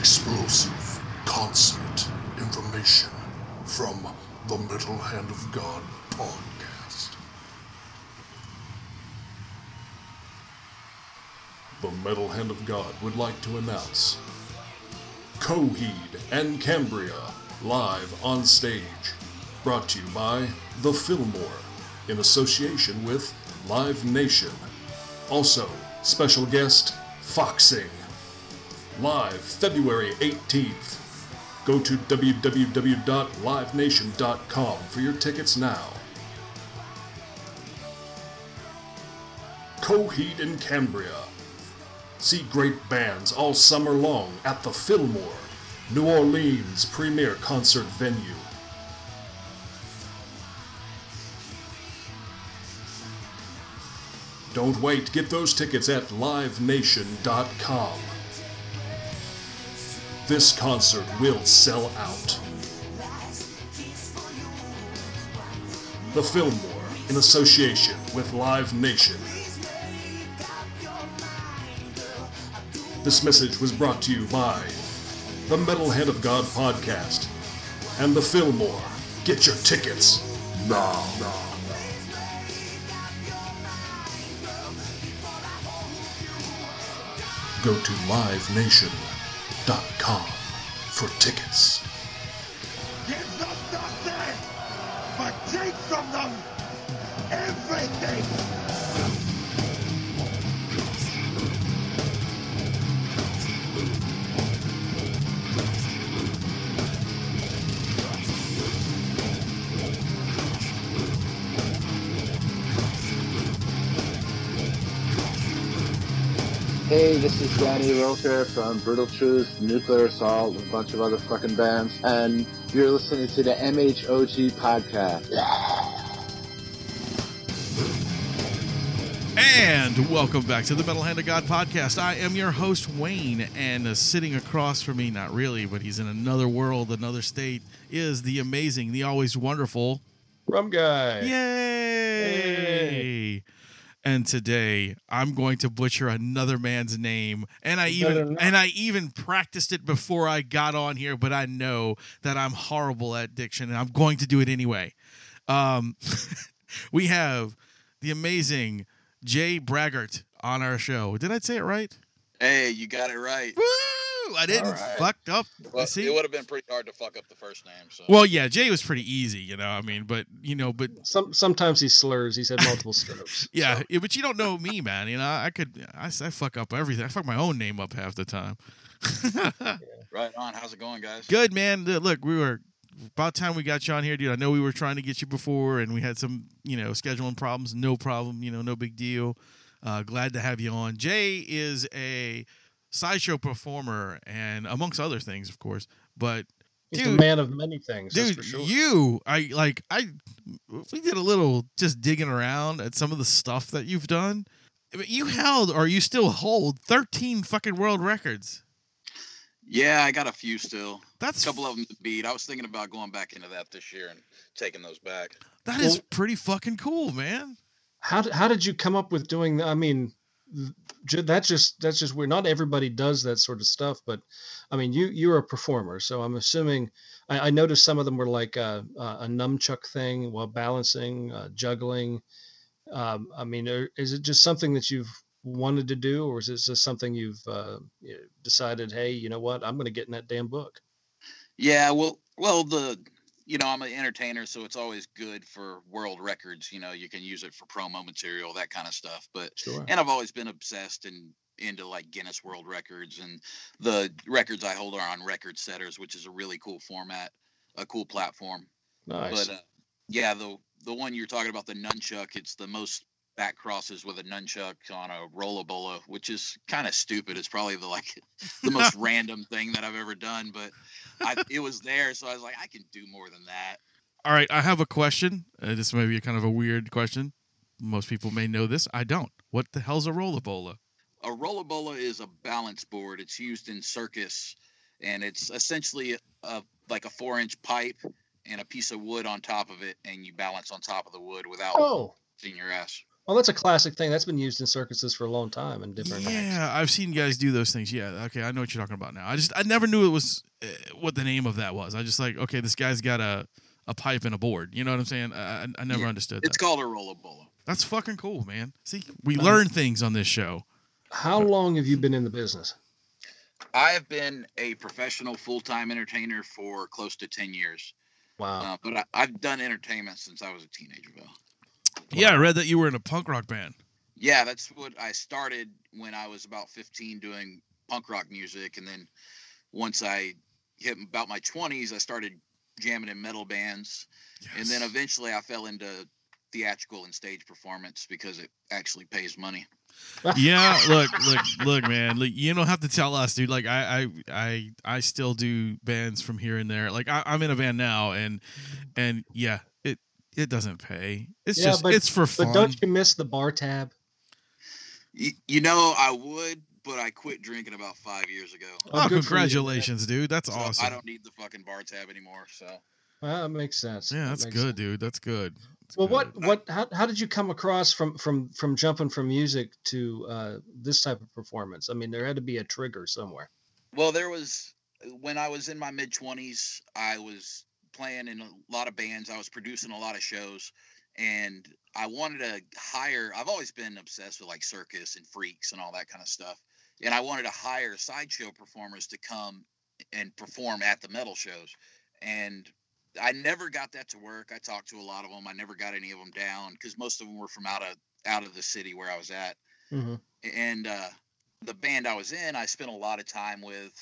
explosive concert information from the Metal Hand of God podcast. The Metal Hand of God would like to announce Coheed and Cambria live on stage. Brought to you by The Fillmore in association with Live Nation. Also, special guest Foxing. Live February 18th. Go to www.livenation.com for your tickets now. Coheed and Cambria. See great bands all summer long at the Fillmore, New Orleans' premier concert venue. Don't wait, get those tickets at livenation.com. This concert will sell out. The Fillmore, in association with Live Nation. This message was brought to you by the Metal Hand of God podcast and the Fillmore. Get your tickets now. Go to for tickets. Give them nothing, but take from them everything. Hey, this is Danny Lilker from Brutal Truth, Nuclear Assault, and a bunch of other fucking bands, and you're listening to the MHOG podcast. And welcome back to the Metal Hand of God podcast. I am your host, Wayne, and uh, sitting across from me, not really, but he's in another world, another state, is the amazing, the always wonderful. Rum guy. Yay! And today I'm going to butcher another man's name, and I even and I even practiced it before I got on here, but I know that I'm horrible at diction, and I'm going to do it anyway. Um, we have the amazing Jay Braggart on our show. Did I say it right? Hey, you got it right. Woo! I didn't All right. fuck up. Well, See? it would have been pretty hard to fuck up the first name. So. Well, yeah, Jay was pretty easy, you know. I mean, but you know, but Some sometimes he slurs. He's had multiple slurs. yeah, so. yeah, but you don't know me, man. You know, I could, I, I fuck up everything. I fuck my own name up half the time. right on. How's it going, guys? Good man. Look, we were about time we got you on here, dude. I know we were trying to get you before, and we had some, you know, scheduling problems. No problem. You know, no big deal. Uh, glad to have you on. Jay is a sideshow performer, and amongst other things, of course. But He's dude, a man of many things. that's dude for sure. you i like i we did a little just digging around at some of the stuff that you've done you held or you still hold 13 fucking world records Yeah, I got a few still. that's A couple of them to beat. I was thinking about going back into that this year and taking those back. that is Well- pretty fucking cool man how d- how did you come up with doing that? I mean, j- that's just that's just weird. Not everybody does that sort of stuff, but I mean, you you're a performer, so I'm assuming. I, I noticed some of them were like a, a, a nunchuck thing while balancing, uh, juggling. Um, I mean, is it just something that you've wanted to do, or is it just something you've uh, decided? Hey, you know what? I'm going to get in that damn book. Yeah, well, well, the you know I'm an entertainer, so it's always good for world records. You know, you can use it for promo material, that kind of stuff. But Sure. and I've always been obsessed and into like Guinness World Records and the records I hold are on Record Setters, which is a really cool format, a cool platform. Nice. But uh, yeah, the the one you're talking about, the nunchuck, it's the most back crosses with a nunchuck on a rollabola, which is kind of stupid. It's probably the like the most random thing that I've ever done, but I, it was there, so I was like, I can do more than that. all right i have a question uh, this may be a kind of a weird question most people may know this i don't what the hell's a rollabola A rollabola is a balance board. It's used in circus, and it's essentially a like a four inch pipe and a piece of wood on top of it, and you balance on top of the wood without oh, seeing your ass. Oh, that's a classic thing. That's been used in circuses for a long time and different. acts. Yeah, I've seen guys do those things. Yeah, okay, I know what you're talking about now. I just I never knew it was uh, what the name of that was. I just like okay, this guy's got a a pipe and a board. You know what I'm saying? I, I, I never Yeah, understood It's that. called a rollabola. That's fucking cool, man. See, we Uh-huh. learn things on this show. How long have you been in the business? I have been a professional full-time entertainer for close to 10 years. Wow. Uh, but I, I've done entertainment since I was a teenager, Bill. Yeah, I read that you were in a punk rock band. Yeah, that's what I started when I was about 15 doing punk rock music. And then once I hit about my 20s, I started jamming in metal bands. And then eventually I fell into theatrical and stage performance because it actually pays money. yeah, look, look, look, man. Like, you don't have to tell us, dude. Like, I, I, I, I still do bands from here and there. Like, I, I'm in a band now, and, and yeah, it, it doesn't pay. It's Yeah, just, but- it's for fun. But don't you miss the bar tab? You, you know, I would, but I quit drinking about five years ago. oh, good for you, congratulations, dude. That's So awesome. I don't need the fucking bar tab anymore. So Well, that makes sense. yeah, that's makes good, sense. dude. That's good. That's Well, good. what what how, how did you come across from from from jumping from music to uh, this type of performance? I mean, there had to be a trigger somewhere. Well, there was when I was in my mid 20s, I was playing in a lot of bands, I was producing a lot of shows, and I wanted to hire. I've always been obsessed with like circus and freaks and all that kind of stuff, and I wanted to hire sideshow performers to come and perform at the metal shows, and I never got that to work. I talked to a lot of them. I never got any of them down because most of them were from out of out of the city where I was at hmm and uh, the band I was in, I spent a lot of time with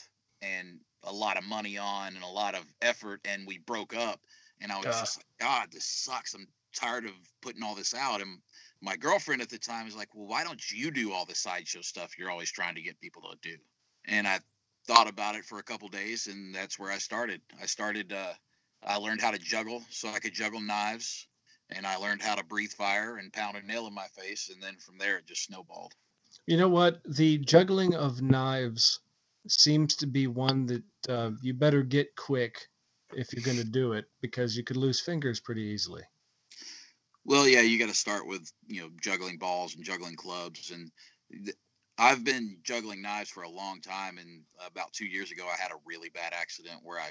and a lot of money on and a lot of effort, and we broke up. And I was Ah. just like, God, this sucks. I'm tired of putting all this out. And my girlfriend at the time was like, Well, why don't you do all the sideshow stuff you're always trying to get people to do? And I thought about it for a couple days, and that's where I started. I started. Uh, I learned how to juggle, so I could juggle knives, and I learned how to breathe fire and pound a nail in my face, and then from there it just snowballed. You know what? The juggling of knives seems to be one that uh, you better get quick if you're going to do it because you could lose fingers pretty easily. Well, yeah, you got to start with you know juggling balls and juggling clubs, and th- I've been juggling knives for a long time. And about two years ago, I had a really bad accident where I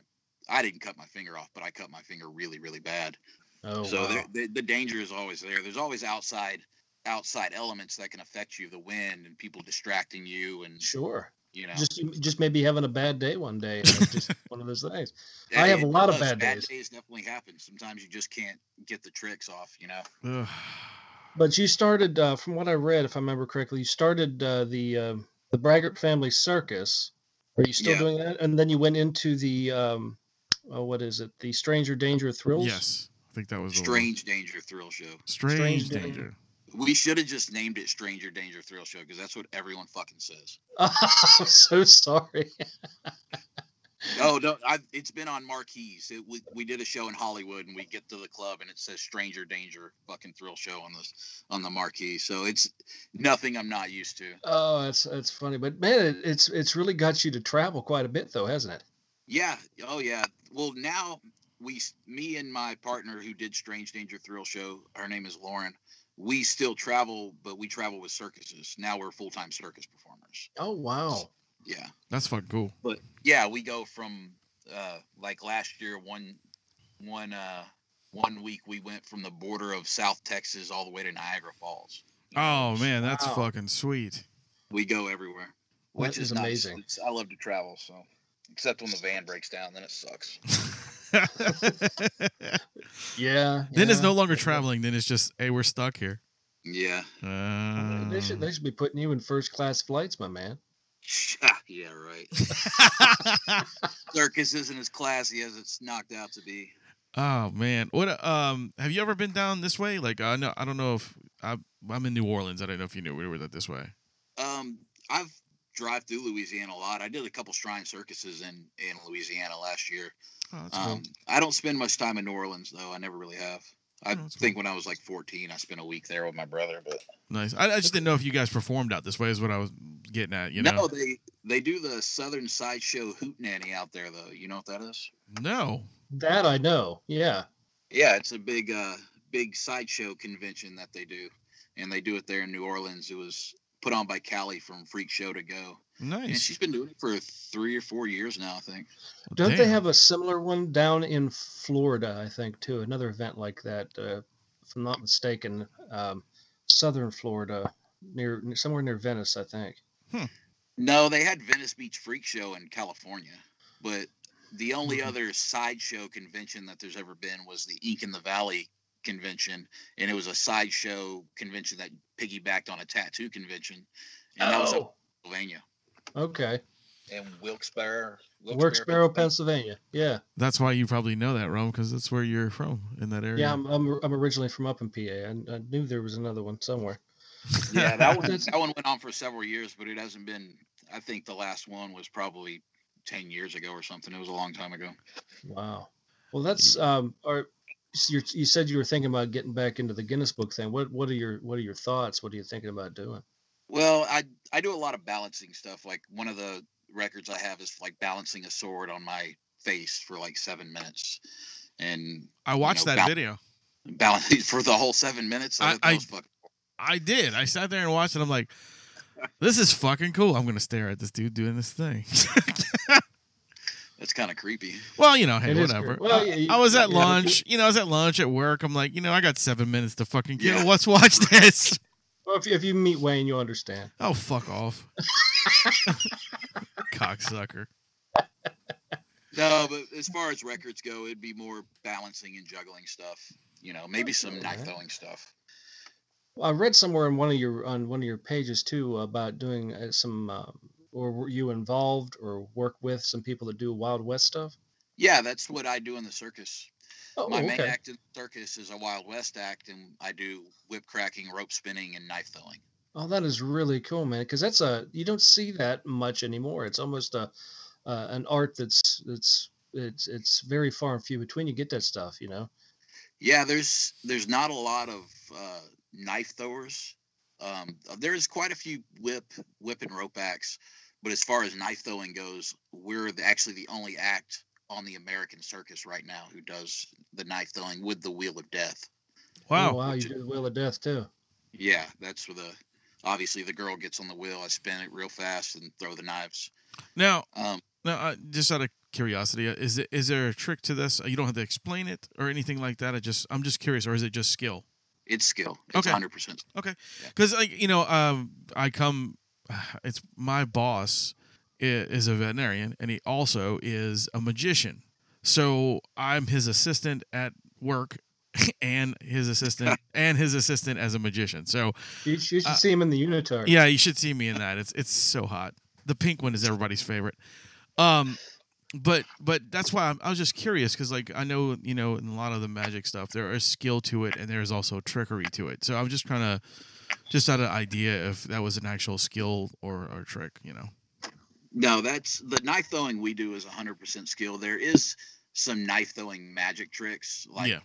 I didn't cut my finger off, but I cut my finger really really bad. Oh, so wow. the the danger is always there. There's always outside outside elements that can affect you, the wind and people distracting you, and sure. You know. Just just maybe having a bad day one day. just one of those things. Yeah, I have a lot of does. bad days. days definitely happen. Sometimes you just can't get the tricks off. You know. But you started, uh, from what I read, if I remember correctly, you started uh, the uh, the Braggart Family Circus. Are you still Yeah. doing that? And then you went into the um, oh, what is it? The Stranger Danger Thrills. Yes, I think that was the. Strange Danger Thrill Show. Strange, Strange danger. Danger. We should have just named it Stranger Danger Thrill Show because that's what everyone fucking says. I'm so sorry. Oh no, I, it's been on marquees. It, we, we did a show in Hollywood, and we get to the club, and it says Stranger Danger fucking Thrill Show on the on the marquee. So it's nothing I'm not used to. Oh, that's that's funny. But man, it, it's it's really got you to travel quite a bit, though, hasn't it? Yeah. Oh yeah. Well, now we, me and my partner who did Strange Danger Thrill Show, her name is Lauren. We still travel, but we travel with circuses. Now we're full time circus performers. Oh wow. Yeah. That's fucking cool. but yeah, we go from uh like last year one one uh one week we went from the border of South Texas all the way to Niagara Falls. You know, Oh man, that's Wow. fucking sweet. we go everywhere, which is is, amazing. It's, I love to travel, so except when the van breaks down, then it sucks. Yeah. then it's no longer traveling. Then it's just, hey, we're stuck here. Yeah, Uh, They should they should be putting you in first class flights, my man. yeah, right. Circus isn't as classy as it's knocked out to be. oh man, what? Um, have you ever been down this way? Like, I know, I don't know if I, I'm in New Orleans. I don't know if you knew we were that this way. Um, I've drive through Louisiana a lot. I did a couple shrine circuses in in Louisiana last year. Oh, that's cool. Um, I don't spend much time in New Orleans though. I never really have. I Oh, that's think when I was like 14, I spent a week there with my brother. But Nice. I, I just didn't know if you guys performed out this way. Is what I was getting at. You know? no, they they do the Southern Sideshow Hootenanny out there though. You know what that is? No. That I know. Yeah. Yeah, it's a big uh big sideshow convention that they do, and they do it there in New Orleans. It was put on by Callie from Freak Show to Go, and Nice. she's been doing it for three or four years now, I think. Don't they have a similar one down in Florida? I think too. Another event like that, uh, if I'm not mistaken, um, southern Florida, near somewhere near Venice, I think. No, they had Venice Beach Freak Show in California, but the only Mhm. other sideshow convention that there's ever been was the Ink in the Valley convention, and it was a sideshow convention that piggybacked on a tattoo convention, and that was in Pennsylvania. okay. And Wilkes-Barre, Wilkes-Barre, Pennsylvania. Yeah, That's why you probably know that, Rum, because that's where you're from in that area. yeah. I'm, I'm I'm originally from up in PA. I, I knew there was another one somewhere. Yeah, that one that one went on for several years, but it hasn't been. I think the last one was probably ten years ago or something. It was a long time ago. Wow. Well, that's um. Or you you said you were thinking about getting back into the Guinness Book thing. What what are your what are your thoughts? What are you thinking about doing? Well, I I do a lot of balancing stuff. Like one of the records I have is like balancing a sword on my face for like seven minutes, and I watched know, that bal- video. balancing for the whole seven minutes. I- That, that I- I did. I sat there and watched it. I'm like, this is fucking cool. I'm gonna stare at this dude doing this thing. That's kind of creepy. well, you know, hey, It is whatever. Well, I, yeah, you- I was at you have a lunch. You know, I was at lunch at work. I'm like, you know, I got seven minutes to fucking kill. Yeah. Let's watch this. Well, if you, if you meet Wayne, you'll understand. Oh, fuck off. Cocksucker. No, but as far as records go, it'd be more balancing and juggling stuff. You know, maybe some Okay, knife throwing stuff. Well, I read somewhere on one of your on one of your pages too about doing uh, some, um, or were you involved or work with some people that do Wild West stuff? Yeah, that's what I do in the circus. Oh, My main act in the circus is a Wild West act, and I do whip cracking, rope spinning, and knife throwing. Oh, that is really cool, man. Because that's a you don't see that much anymore. It's almost a uh, an art that's that's it's it's very far and few between. You get that stuff, you know. Yeah, there's there's not a lot of uh, knife throwers. Um, there's quite a few whip whip and rope acts, but as far as knife throwing goes, we're the, actually the only act on the American circus right now who does the knife throwing with the wheel of death. Wow. Oh, wow, you do the Wheel of Death too. Yeah, that's where the obviously the girl gets on the wheel. I spin it real fast and throw the knives. Now, Um, now, uh, just out of curiosity, uh, is it is there a trick to this? You don't have to explain it or anything like that. I just I'm just curious, or is it just skill? it's skill. It's Okay. 100. percent Okay. Because like you know, um, I come. It's my boss is a veterinarian, and he also is a magician. So I'm his assistant at work, and his assistant and his assistant as a magician. So You, sh- you should Uh, see him in the unitard. yeah, you should see me in that. It's it's so hot. The pink one is everybody's favorite. Um, but but that's why I'm, I was just curious because like I know you know in a lot of the magic stuff there is skill to it and there's also trickery to it. So I'm just kind of just out of idea if that was an actual skill or or trick. You know. No, that's the knife throwing we do is 100% skill. There is some knife throwing magic tricks, like Yeah.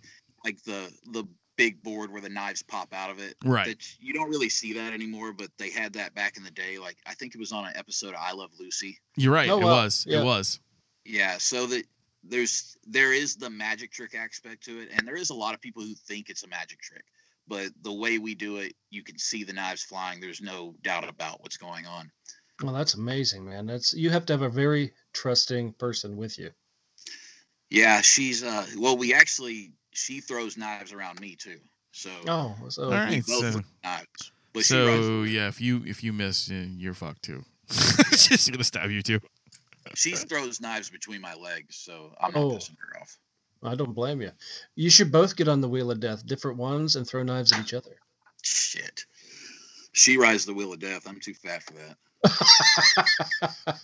like the the big board where the knives pop out of it. Right. That you don't really see that anymore, but they had that back in the day. Like I think it was on an episode of I Love Lucy. You're right. Oh, it wow. was. Yeah. It was. Yeah, so that there's there is the magic trick aspect to it, and there is a lot of people who think it's a magic trick. But the way we do it, you can see the knives flying. There's no doubt about what's going on. Well, that's amazing, man. That's you have to have a very trusting person with you. Yeah, she's uh well we actually she throws knives around me too. So Oh, so All we right. both So, knives. But she so yeah, if you if you miss, you're fucked too. She's gonna stab you too. she throws knives between my legs, so I'm not Oh. pissing her off. I don't blame you. You should both get on the Wheel of Death, different ones, and throw knives at each other. Shit. She rides the wheel of death. I'm too fat for that.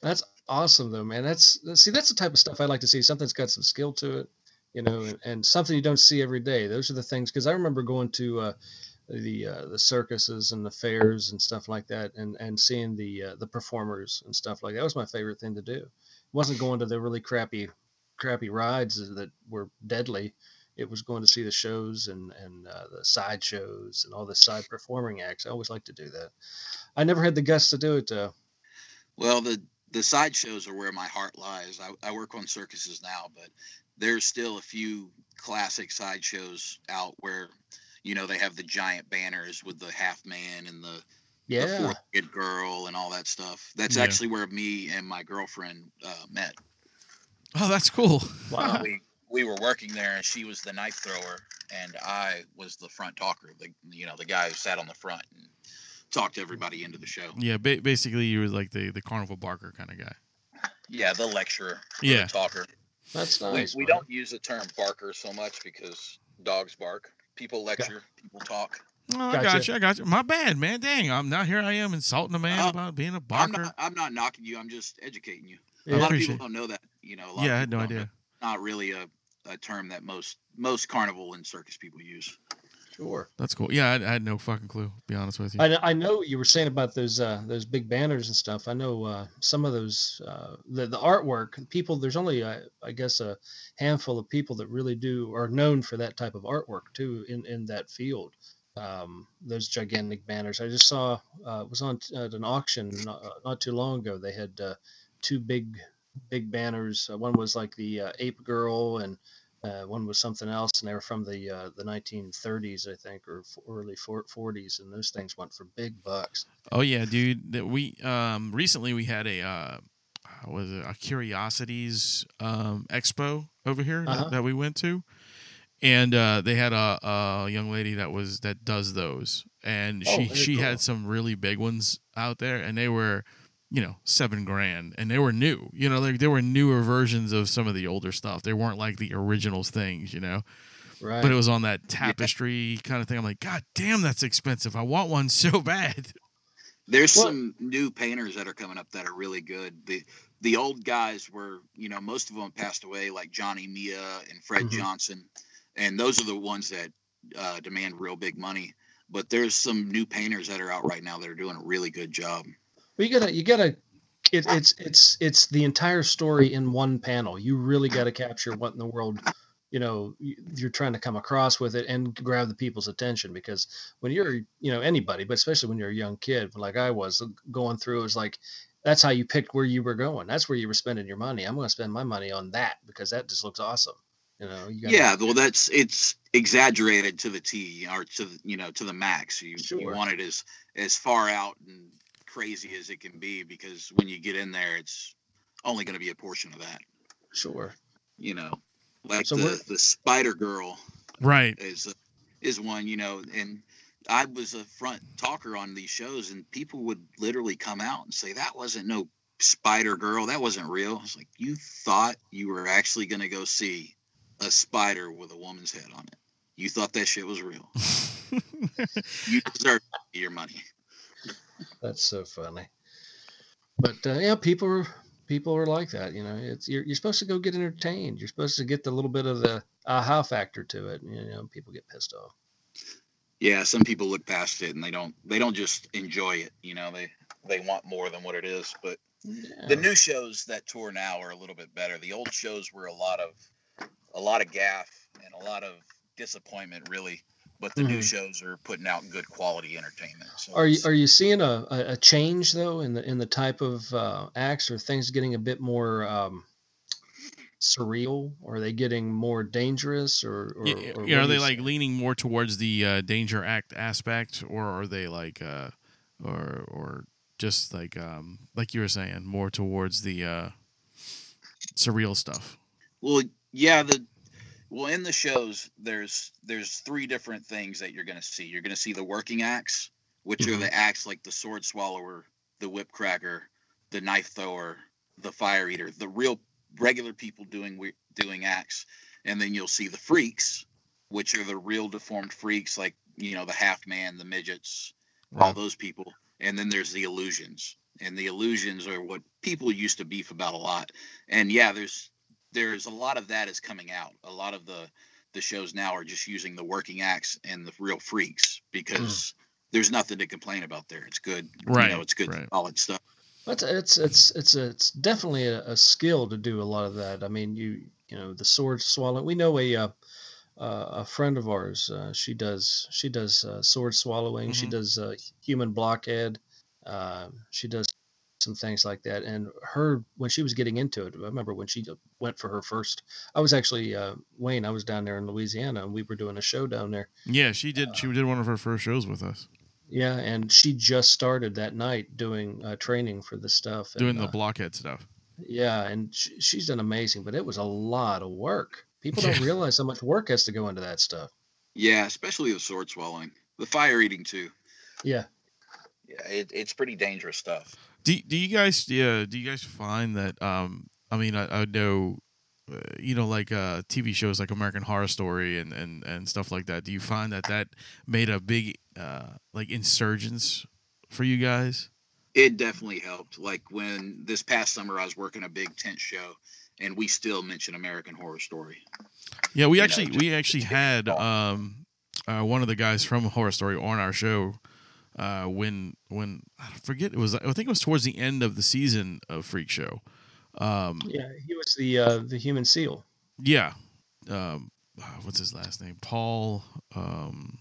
that's awesome, though, man. That's see, that's the type of stuff I like to see. Something's got some skill to it, you know, and, and something you don't see every day. Those are the things. Because I remember going to uh, the uh, the circuses and the fairs and stuff like that, and and seeing the uh, the performers and stuff like that. that was my favorite thing to do. It wasn't going to the really crappy crappy rides that were deadly. It was going to see the shows and and uh, the side shows and all the side performing acts. I always like to do that. I never had the guts to do it though. Well, the the sideshows are where my heart lies. I, I work on circuses now, but there's still a few classic sideshows out where, you know they have the giant banners with the half man and the the Yeah. fourth kid girl and all that stuff. That's Yeah. actually where me and my girlfriend uh, met. Oh, that's cool. Wow. we we were working there, and she was the knife thrower, and I was the front talker, the you know the guy who sat on the front and talked everybody into the show. Yeah, ba- basically you were like the the carnival barker kind of guy. Yeah, the lecturer, Yeah. the talker. That's We, nice. we man. don't use the term barker so much because dogs bark. People lecture, people talk. Oh, I Gotcha. got you. I got you. My bad, man. Dang, I'm not here. I am insulting a man Uh, about being a I'm barker. not, I'm not knocking you. I'm just educating you. A lot of people don't know that. You know, a lot yeah, I had no people don't know. idea. Not really a, a term that most most carnival and circus people use. Sure. That's cool. Yeah, I, I had no fucking clue. To be honest with you. I, kn- I know you were saying about those uh, those big banners and stuff. I know uh, some of those uh, the the artwork people. There's only uh, I guess a handful of people that really do are known for that type of artwork too in in that field. Um, those gigantic banners. I just saw uh, was on t- at an auction not, uh, not too long ago. They had uh, two big big banners. Uh, one was like the uh, ape girl and uh, one was something else, and they were from the uh, the 1930s, I think, or f- early four- 40s, and those things went for big bucks. Oh yeah, dude. That we um recently we had a uh was it a curiosities um expo over here that- Uh-huh. that, we went to, and uh, they had a, a young lady that was that does those, and Oh, she she cool. had some really big ones out there, and they were. You know, seven grand, and they were new. You know, like they were newer versions of some of the older stuff. They weren't like the originals things. You know, Right. but it was on that tapestry kind of thing. I'm like, God damn, that's expensive. I want one so bad. There's Well- some new painters that are coming up that are really good. The the old guys were, you know, most of them passed away, like Johnny Meah and Fred Mhm. Johnson, and those are the ones that uh, demand real big money. But there's some new painters that are out right now that are doing a really good job. Well, you gotta, you gotta. It, it's it's it's the entire story in one panel. You really got to capture what in the world, you know, you're trying to come across with it and grab the people's attention. Because when you're, you know, anybody, but especially when you're a young kid, like I was uh, going through, it was like that's how you picked where you were going. That's where you were spending your money. I'm going to spend my money on that because that just looks awesome. You know, you gotta, Yeah, well, that's it's exaggerated to the T or to the, you know to the max. You, you want it as as far out and crazy as it can be because when you get in there, it's only going to be a portion of that. sure. You know, like So the the Spider Girl Right. is uh, is one. You know, and I was a front talker on these shows, and people would literally come out and say that wasn't no Spider Girl, that wasn't real. I was like, you thought you were actually going to go see a spider with a woman's head on it. You thought that shit was real. You deserve your money. That's so funny. But uh, yeah, people are people are like that. You know, it's you're, you're supposed to go get entertained. You're supposed to get the little bit of the aha factor to it. You know, people get pissed off. Yeah, some people look past it and they don't they don't just enjoy it. You know, they they want more than what it is. But Yeah. the new shows that tour now are a little bit better. The old shows were a lot of a lot of gaff and a lot of disappointment, really. But the new Mhm. shows are putting out good quality entertainment. So Are you are you seeing a, a, a change though in the in the type of uh, acts? Are things getting a bit more um, surreal? Or are they getting more dangerous? Or, or, Y- or y- what are they like see? leaning more towards the uh, danger act aspect, or are they like, uh, or or just like um, like you were saying, more towards the uh, surreal stuff? Well, yeah, the well in the shows there's there's three different things that you're going to see. You're going to see the working acts, which are Mhm. the acts like the sword swallower, the whip cracker, the knife thrower, the fire eater, the real regular people doing doing acts. And then you'll see the freaks, which are the real deformed freaks like, you know, the half man, the midgets, all those people. And then there's the illusions. And the illusions are what people used to beef about a lot. And yeah, there's there's a lot of that is coming out. A lot of the the shows now are just using the working acts and the real freaks because there's nothing to complain about there. It's good. right? You Right, know, it's good right. solid stuff. It's it's it's it's a, it's definitely a, a skill to do a lot of that. I mean, you you know the sword swallow. We know a uh, uh, a friend of ours. Uh, she does she does uh, sword swallowing. She Mhm. does uh, human blockhead. Uh, she does and things like that. And her when she was getting into it, I remember when she went for her first. I was actually uh, Wayne. I was down there in Louisiana, and we were doing a show down there. Yeah, she did. She did one of her first shows with us, Yeah, and she just started that night doing uh, training for this stuff. and, doing the uh, blockhead stuff. Yeah, and she, she's done amazing, but it was a lot of work. People don't realize how much work has to go into that stuff. Yeah, especially the sword swallowing, the fire eating too. Yeah. Yeah, it, it's pretty dangerous stuff. Do do you guys yeah do you guys find that um I mean I, I know uh, you know like uh TV shows like American Horror Story and and and stuff like that do you find that that made a big uh like insurgence for you guys It definitely helped. Like when this past summer I was working a big tent show, and we still mention American Horror Story. yeah we You know, actually just- we actually had um uh, one of the guys from Horror Story on our show uh when when I forget it was I think it was towards the end of the season of Freak Show um Yeah, he was the uh, the human seal. yeah um uh, what's his last name Paul um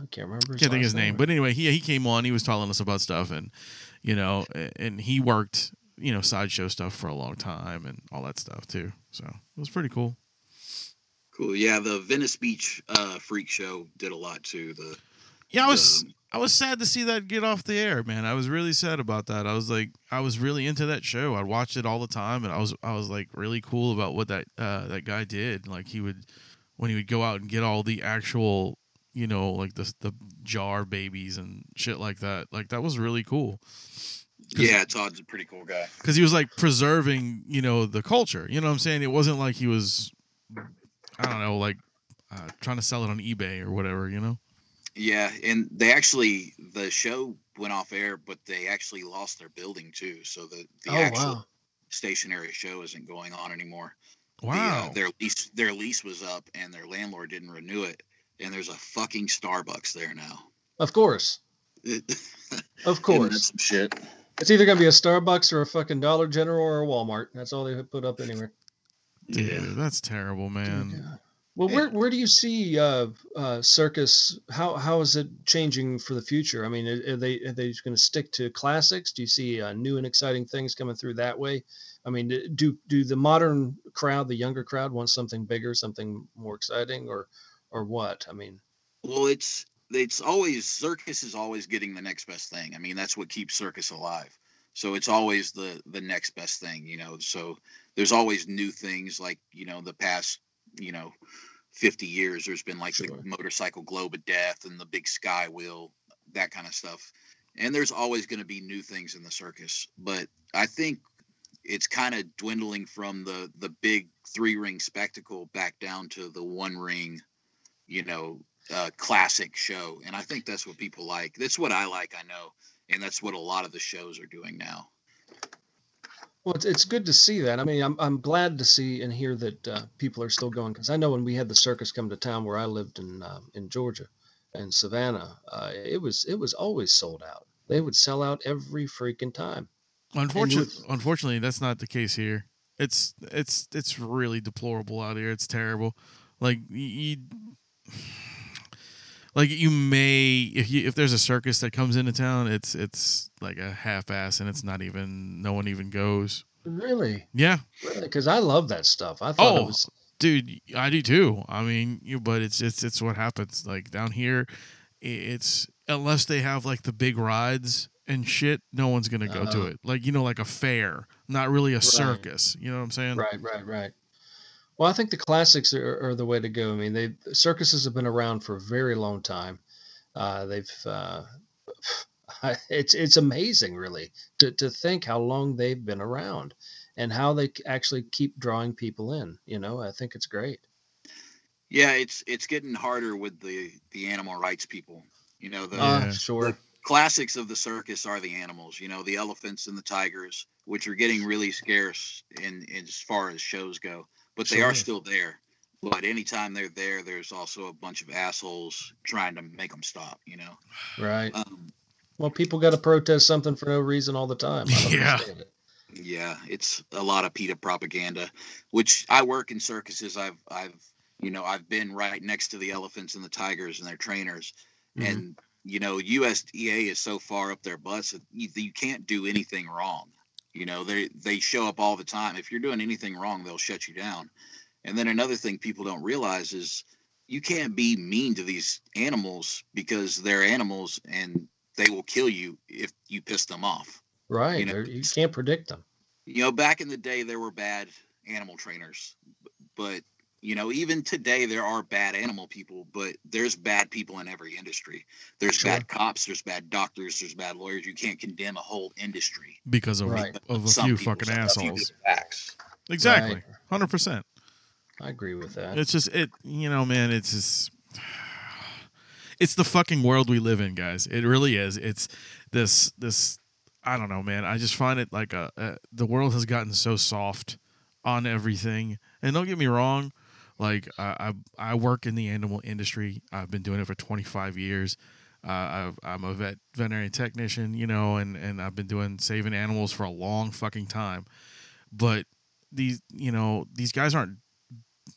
I can't remember. can't think his name, but anyway, he he came on. He was telling us about stuff, and you know, and he worked you know sideshow stuff for a long time and all that stuff too. So it was pretty cool. Cool. Yeah, the Venice Beach uh, Freak Show did a lot too. The Yeah, I was the- I was sad to see that get off the air, man. I was really sad about that. I was like, I was really into that show. I watched it all the time, and I was I was like really cool about what that uh, that guy did. Like he would when he would go out and get all the actual you know like the the jar babies and shit like that. Like that was really cool. yeah, Todd's a pretty cool guy. because he was like preserving, you know, the culture. You know what I'm saying? It wasn't like he was, I don't know, like uh, trying to sell it on eBay or whatever. You know? Yeah, and they actually the show went off air, but they actually lost their building too. So the the oh actual wow, stationary show isn't going on anymore. The, uh, Wow. their lease their lease was up, and their landlord didn't renew it. And there's a fucking Starbucks there now. of course, of Isn't that course. some shit. It's either gonna be a Starbucks or a fucking Dollar General or a Walmart. That's all they put up anywhere. Dude, Yeah. that's terrible, man. Yeah. Well, where where do you see uh, uh, circus? How how is it changing for the future? I mean, are are they are they going to stick to classics? Do you see uh, new and exciting things coming through that way? I mean, do do the modern crowd, the younger crowd, want something bigger, something more exciting, or or what? I mean, Well, it's it's always circus is always getting the next best thing. I mean, that's what keeps circus alive. So it's always the the next best thing, you know. So there's always new things like, you know, the past, you know, 50 years there's been like Sure. the motorcycle globe of death and the big sky wheel, that kind of stuff. And there's always going to be new things in the circus, but I think it's kind of dwindling from the the big three ring spectacle back down to the one ring, you know, uh, classic show, and I think that's what people like. That's what I like, I know, and that's what a lot of the shows are doing now. Well, it's, it's good to see that. I mean, I'm I'm glad to see and hear that uh, people are still going because I know when we had the circus come to town where I lived in uh, in Georgia, in Savannah, uh, it was it was always sold out. They would sell out every freaking time. Unfortunately, unfortunately, that's not the case here. It's it's it's really deplorable out here. It's terrible. Like you, like you may if you if there's a circus that comes into town, it's it's like a half ass and it's not even no one even goes. Really, Yeah, really, because I love that stuff. I thought Oh. it was dude, I do too. I mean, you but it's it's it's what happens. Like down here, it's unless they have like the big rides and shit, no one's gonna go to Uh-huh. it. Like you know, like a fair, not really a circus. You know what I'm saying? right, right, right. Well, I think the classics are, are the way to go. I mean, they circuses have been around for a very long time. Uh, they've uh, it's it's amazing, really, to to think how long they've been around and how they actually keep drawing people in. You know, I think it's great. Yeah, it's it's getting harder with the the animal rights people. You know, the Uh, Yeah. sure. classics of the circus are the animals. You know, the elephants and the tigers, which are getting really scarce in, in as far as shows go, but they are still there. But anytime they're there, there's also a bunch of assholes trying to make them stop. You know. Right. Um, Well, people got to protest something for no reason all the time. I don't Yeah. it. Yeah, it's a lot of PETA propaganda, which I work in circuses. I've I've you know I've been right next to the elephants and the tigers and their trainers, Mhm. and you know, USDA is so far up their butts that you, you can't do anything wrong. You know, they they show up all the time. If you're doing anything wrong, they'll shut you down. And then another thing people don't realize is you can't be mean to these animals because they're animals and they will kill you if you piss them off. Right. You know, you can't predict them. You know, back in the day, there were bad animal trainers, but you know, even today, there are bad animal people, but there's bad people in every industry. There's Sure. bad cops, there's bad doctors, there's bad lawyers. You can't condemn a whole industry. because of Right. of a Some few people, fucking some- few assholes. facts. Exactly, Right. hundred percent. I agree with that. It's just it, you know, man. It's just it's the fucking world we live in, guys. It really is. It's this this. I don't know, man. I just find it like a, a the world has gotten so soft on everything. And don't get me wrong, like I I, I work in the animal industry. I've been doing it for 25 years. Uh, I've, I'm a vet veterinary technician, you know, and and I've been doing saving animals for a long fucking time. But these, you know, these guys aren't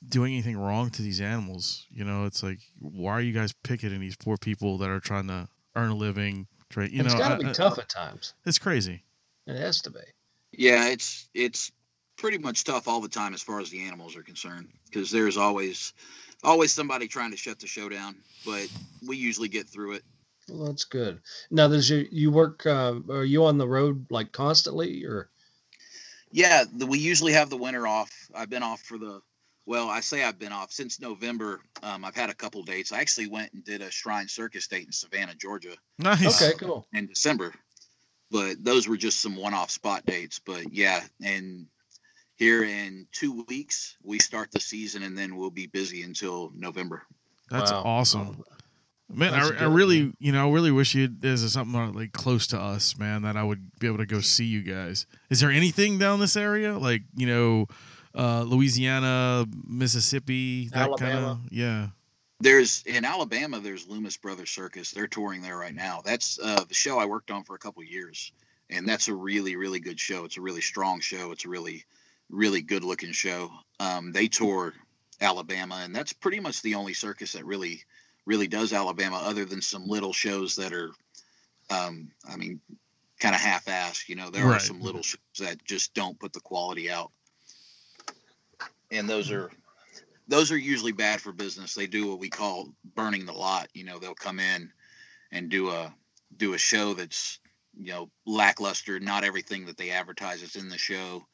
doing anything wrong to these animals. You know, it's like, why are you guys picketing these poor people that are trying to earn a living? Try, you it's know, it's got to be I- tough at times. It's crazy. It has to be. Yeah, it's it's pretty much tough all the time as far as the animals are concerned because there's always always somebody trying to shut the show down, but we usually get through it. Well, that's good. Now, does you you work? Uh, are you on the road like constantly, or Yeah, the, we usually have the winter off. I've been off for the well, I say I've been off since November. Um, I've had a couple dates. I actually went and did a Shrine Circus date in Savannah, Georgia, Nice. okay, cool. in December, but those were just some one-off spot dates. But yeah, and here in two weeks we start the season, and then we'll be busy until November. That's Wow. awesome. Man, That's I, I really, man. you know, I really wish you there's something uh, like close to us, man, that I would be able to go see you guys. Is there anything down this area, like you know, uh, Louisiana, Mississippi, that kind of? Alabama. Yeah. There's in Alabama. There's Loomis Brothers Circus. They're touring there right now. That's uh, the show I worked on for a couple years, and that's a really, really good show. It's a really strong show. It's a really, really good looking show. Um, they tour Alabama, and that's pretty much the only circus that really, really does Alabama, other than some little shows that are, um, I mean, kind of half-assed. You know, there Right. are some little shows that just don't put the quality out, and those are those are usually bad for business. They do what we call burning the lot. You know, they'll come in and do a do a show that's you know lackluster, not everything that they advertise is in the show,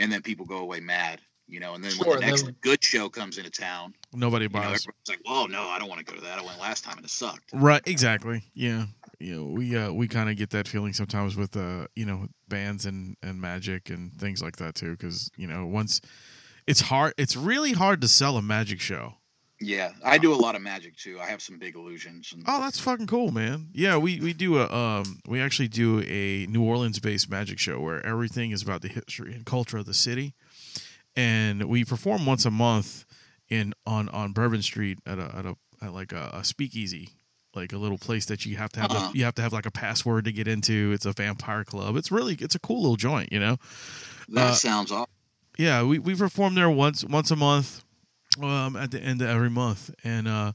and then people go away mad. You know, and then Sure, when the next then- good show comes into town, Nobody you know, buys. everyone's like, "Well, no, I don't want to go to that. I went last time and it sucked." Right, exactly. Yeah. You know, we uh we kind of get that feeling sometimes with uh, you know, bands and and magic and things like that too cuz you know, once it's hard it's really hard to sell a magic show. Yeah, I do a lot of magic too. I have some big illusions. And, Oh, that's fucking cool, man. Yeah, we we do a um we actually do a New Orleans based magic show where everything is about the history and culture of the city. And we perform once a month in on on Bourbon Street at a at a at like a, a speakeasy, like a little place that you have to have Uh-huh. a, you have to have like a password to get into. It's a vampire club. It's really it's a cool little joint, you know. that uh, sounds awesome. Yeah, we we perform there once once a month, um, at the end of every month, and uh,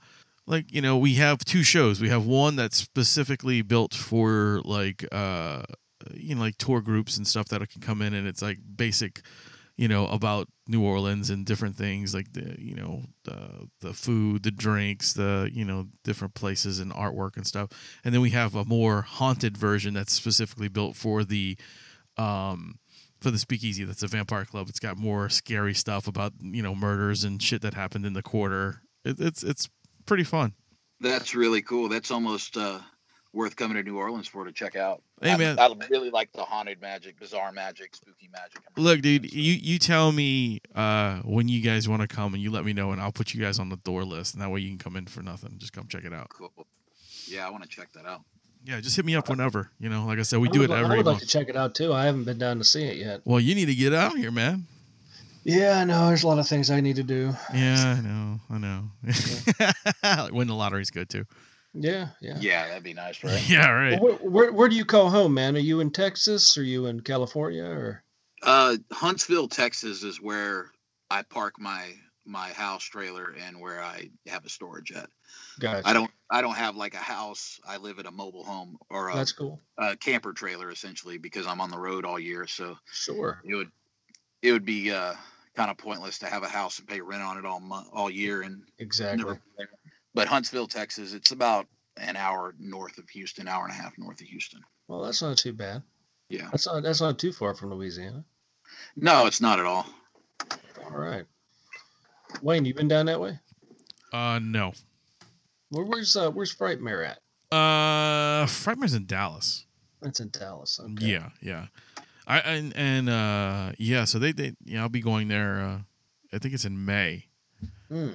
like you know, we have two shows. We have one that's specifically built for like uh, you know, like tour groups and stuff that can come in, and it's like basic, you know, about New Orleans and different things like the you know the the food, the drinks, the you know different places and artwork and stuff. And then we have a more haunted version that's specifically built for the um for the speakeasy that's a vampire club it's got more scary stuff about you know murders and shit that happened in the quarter it, it's it's pretty fun That's really cool. That's almost uh, worth coming to New Orleans for to check out. Hey, I, man. I really like the haunted magic, bizarre magic, spooky magic. look dude you you tell me uh when you guys want to come and you let me know and i'll put you guys on the door list and that way you can come in for nothing just come check it out Cool. Yeah, I want to check that out. Yeah just hit me up whenever you know like i said we I do would, it li- I every would like to check it out too. I haven't been down to see it yet. well you need to get out here man Yeah, I know. There's a lot of things I need to do. yeah i know i know win the lottery's good too Yeah, yeah. Yeah, that'd be nice, right? yeah right Well, where, where where do you call home, man? Are you in Texas? Are you in California? Or Uh, Huntsville, Texas is where I park my my house trailer and where I have a storage at. Gotcha. I don't I don't have like a house. I live at a mobile home or a, That's cool. a camper trailer essentially because I'm on the road all year. So Sure. it would it would be uh, kind of pointless to have a house and pay rent on it all month all year and Exactly. But Huntsville, Texas, it's about an hour north of Houston, hour and a half north of Houston. Well, that's not too bad. Yeah. That's not that's not too far from Louisiana. No, it's not at all. All right. Wayne, you been down that way? Uh, no. Where, where's uh, where's Frightmare at? Uh, Frightmare's in Dallas. That's in Dallas. Okay. Yeah, yeah. I and and uh, yeah. So they they yeah, I'll be going there. Uh, I think it's in May. Hmm.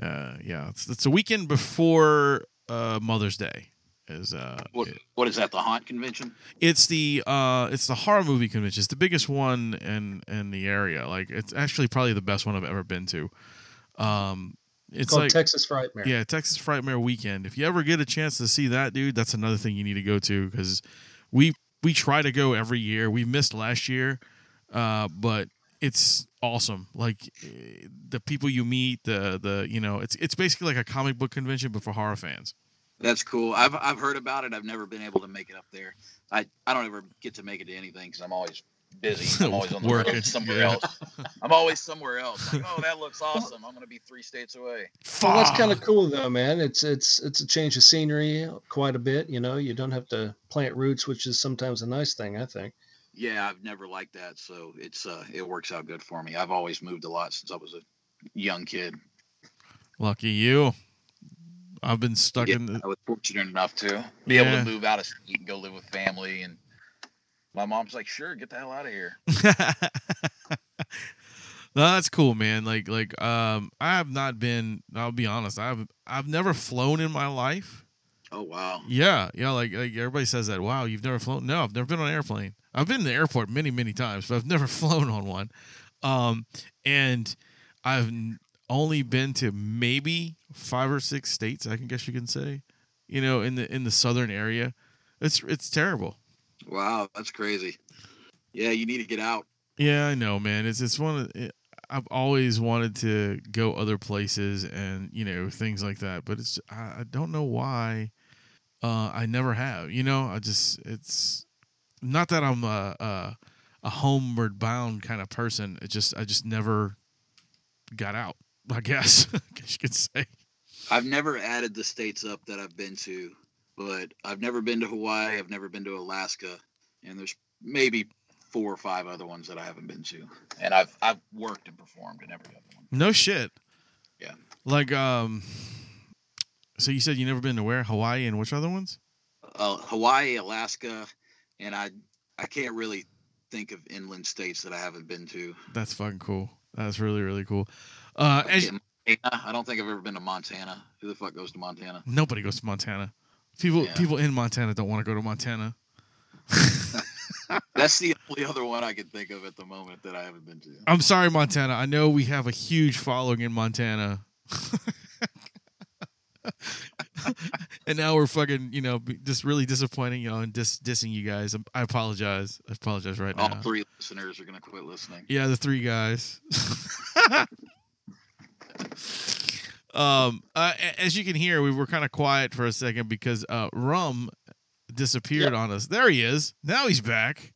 Uh, yeah, it's it's a weekend before uh Mother's Day. Is uh, What it- what is that? The haunt convention? it's the uh it's the horror movie convention. It's the biggest one in in the area. Like it's actually probably the best one I've ever been to. Um, It's it's called like Texas Frightmare. yeah, Texas Frightmare Weekend. If you ever get a chance to see that, dude, that's another thing you need to go to because we we try to go every year. We missed last year, uh, but it's awesome. Like eh, the people you meet, the the you know, it's it's basically like a comic book convention but for horror fans. That's cool. I've I've heard about it. I've never been able to make it up there. I I don't ever get to make it to anything because I'm always busy. I'm always on the Working, road somewhere yeah. else. I'm always somewhere else. Like, oh, that looks awesome. I'm gonna be three states away. Well, that's kind of cool though, man. It's it's it's a change of scenery quite a bit. You know, you don't have to plant roots, which is sometimes a nice thing. I think. Yeah, I've never liked that, so it's uh it works out good for me. I've always moved a lot since I was a young kid. Lucky you. I've been stuck Yeah, in the I was fortunate enough to be able to move out of state and go live with family and my mom's like, sure, get the hell out of here. no, that's cool, man. Like, like, um, I have not been. I'll be honest. I've, I've never flown in my life. Oh wow. Yeah, yeah. Like, like everybody says that. Wow, you've never flown? No, I've never been on an airplane. I've been in the airport many, many times, but I've never flown on one. Um, and I've only been to maybe five or six states. I can guess you can say, you know, in the in the southern area. It's it's terrible. Wow, that's crazy. Yeah, you need to get out. Yeah, I know, man. It's it's one of it, I've always wanted to go other places and you know things like that, but it's I, I don't know why uh, I never have. You know, I just it's not that I'm a a, a homeward bound kind of person. It just I just never got out. I guess, I guess you could say. I've never added the states up that I've been to, but I've never been to Hawaii. I've never been to Alaska, and there's maybe four or five other ones that I haven't been to. And I've I've worked and performed in every other one. No shit. Yeah. Like um. So you said you never been to where Hawaii and which other ones? Uh, Hawaii, Alaska, and I I can't really think of inland states that I haven't been to. That's fucking cool. That's really really cool. Uh, as, Montana. I don't think I've ever been to Montana. Who the fuck goes to Montana? Nobody goes to Montana. People Yeah. people in Montana don't want to go to Montana. That's the only other one I can think of at the moment that I haven't been to. I'm sorry, Montana. I know we have a huge following in Montana. and now we're fucking, you know, just really disappointing, you know, and dis- dissing you guys. I'm- apologize. I apologize right now. All three listeners are gonna quit listening. Yeah, the three guys. um, uh, as you can hear, we were kind of quiet for a second because uh, Rum disappeared on us. There he is. Now he's back.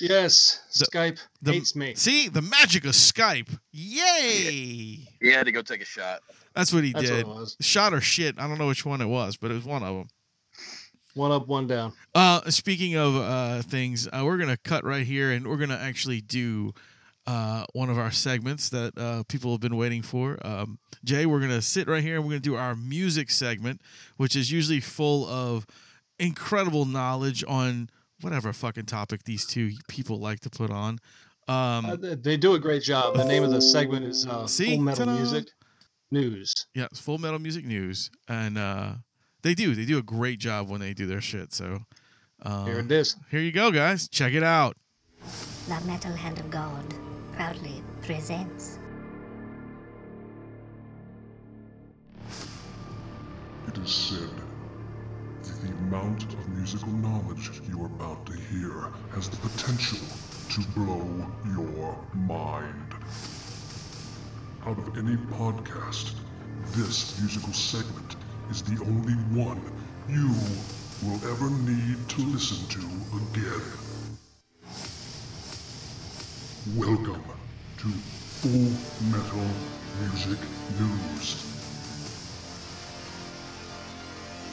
Yes, The- Skype the- hates me. See the magic of Skype. Yay! He had to go take a shot. That's what he That's did. what it was. Shot or shit. I don't know which one it was, but it was one of them. One up, one down. Uh, speaking of uh, things, uh, we're gonna cut right here, and we're gonna actually do uh, one of our segments that uh, people have been waiting for. Um, Jay, we're gonna sit right here, and we're gonna do our music segment, which is usually full of incredible knowledge on whatever fucking topic these two people like to put on. Um, Uh, they- they do a great job. The name of the segment is uh, See? Full Metal Ta-da. Music News. Yeah, it's Full Metal Music News, and uh, they do they do a great job when they do their shit. So uh, Here it is. here you go, guys. Check it out. The Metal Hand of God proudly presents It is said that the amount of musical knowledge you are about to hear has the potential to blow your mind. out of any podcast, this musical segment is the only one you will ever need to listen to again. Welcome to Full Metal Music News.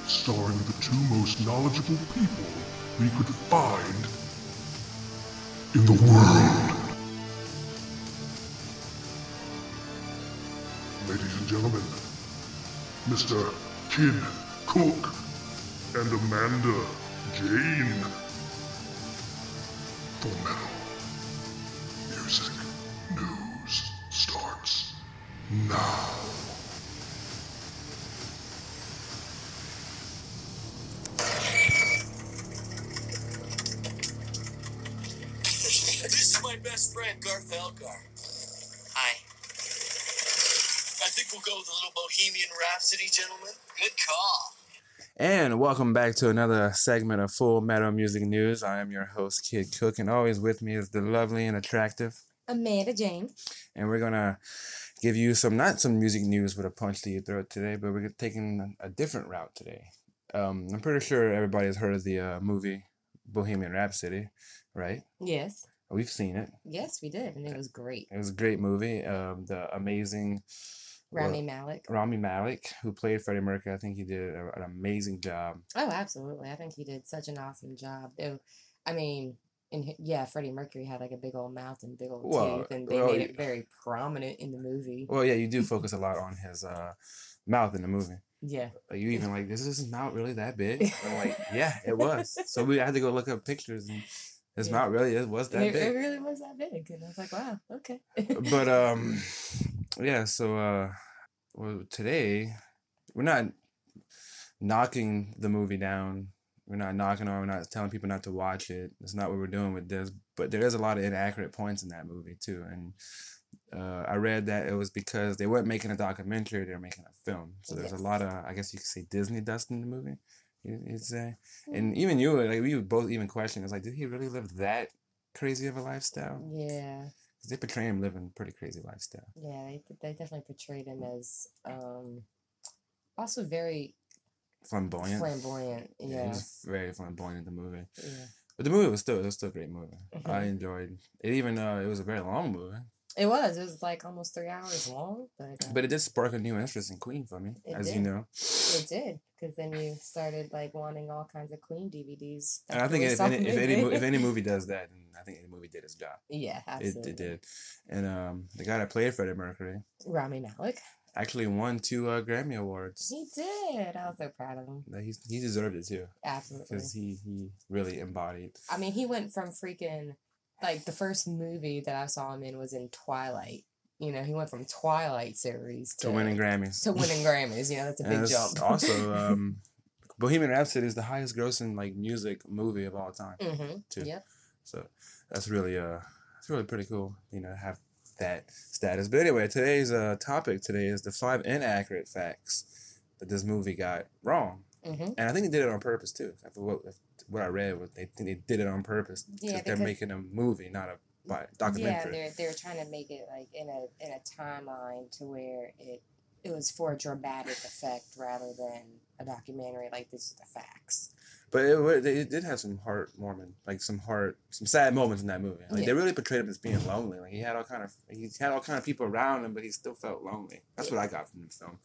Starring the two most knowledgeable people we could find in the world. Ladies and gentlemen, Mr. Kid Cook and Amanda Jane. Full Metal now. This is my best friend, Garth Algar. Hi. I think we'll go with a little Bohemian Rhapsody, gentlemen. Good call. And welcome back to another segment of Full Metal Music News. I am your host, Kid Cook, and always with me is the lovely and attractive. Amanda Jane. And we're gonna give you some not some music news with a punch to your throat today, but we're taking a different route today. Um, I'm pretty sure everybody has heard of the uh, movie Bohemian Rhapsody, right? Yes. We've seen it. Yes, we did, and it was great. It was a great movie. Um, the amazing Rami Malek. Rami Malek, who played Freddie Mercury, I think he did an amazing job. Oh, absolutely. I think he did such an awesome job. Though, I mean, and yeah, Freddie Mercury had like a big old mouth and big old Well, teeth, and they well, made it very prominent in the movie. Well, yeah, you do focus a lot on his uh, mouth in the movie. Yeah. Like you even like, this is not really that big? I'm like, yeah, it was. So we had to go look up pictures, and his Yeah. mouth really it was that It, it really was that big, and I was like, wow, okay. But um, yeah. So uh, well, today we're not knocking the movie down. We're not knocking on. We're not telling people not to watch it. That's not what we're doing with this. But there is a lot of inaccurate points in that movie too, and. Uh, I read that it was because they weren't making a documentary; they were making a film. So there's Yes. a lot of, I guess you could say, Disney dust in the movie. you- You'd say, Mm. and even you, like we both even question, it's like, did he really live that crazy of a lifestyle? yeah, Because they portray him living a pretty crazy lifestyle. yeah, they, they definitely portrayed him as um, also very Flamboyant. flamboyant. Yeah, Yeah, very flamboyant in the movie. yeah. But the movie was still, it was still a great movie. I Mhm. enjoyed it. Even though it was a very long movie, It was. It was like almost three hours long, but uh, but it did spark a new interest in Queen for me, as you know. It did, because then you started like wanting all kinds of Queen DVDs. And I think if any, if any, movie. if any movie does that, then I think any movie did its job. yeah, It, it did. And um, the guy that played Freddie Mercury Rami Malek. Actually won two uh, Grammy Awards. He did. I was so proud of him. He, he deserved it too, Absolutely. because he, he really embodied. I mean, he went from freaking like the first movie that I saw him in was in Twilight. You know, he went from Twilight series to, To winning Grammys. to winning Grammys. You know, that's a big jump. also, um, Bohemian Rhapsody is the highest grossing like music movie of all time. mm-hmm. too. Yep. So that's really uh it's really pretty cool, you know, have that status. But anyway, today's uh topic today is the five inaccurate facts that this movie got wrong. Mm-hmm. And I think they did it on purpose too. After what what I read was they think they did it on purpose because Yeah, they're because- making a movie, not a bi- Yeah, documentary. they're they're trying to make it like in a in a timeline to where it it was for a dramatic effect rather than a documentary. Like this is the facts. But it, it did have some heartwarming, like some heart, some sad moments in that movie. Like Yeah. they really portrayed him as being lonely. Like he had all kind of, he had all kind of people around him, but he still felt lonely. That's what I got from the film.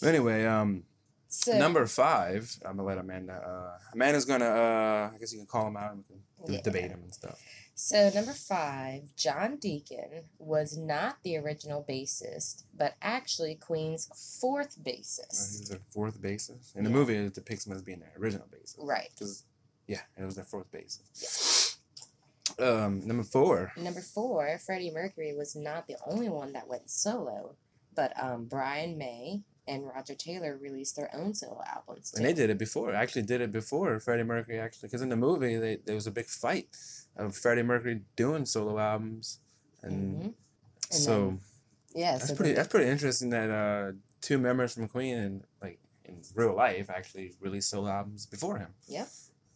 But anyway, um, So number five, I'm gonna let Amanda. Uh, Amanda's gonna, uh, I guess you can call him out and we can d- Yeah. debate him and stuff. So number five, John Deacon was not the original bassist, but actually Queen's fourth Uh, bassist. he's their fourth bassist. In the movie, it depicts him as being their original bassist. Right. Because, yeah, it was their fourth bassist. Um, number four. Number four, Freddie Mercury was not the only one that went solo, but um, Brian May and Roger Taylor released their own solo albums. And they did it before. Actually, did it before Freddie Mercury. Actually, because in the movie, they, there was a big fight of Freddie Mercury doing solo albums, and Mhm. And so then- Yeah, that's so pretty. then- That's pretty interesting that uh, two members from Queen and like in real life actually released solo albums before him. Yep.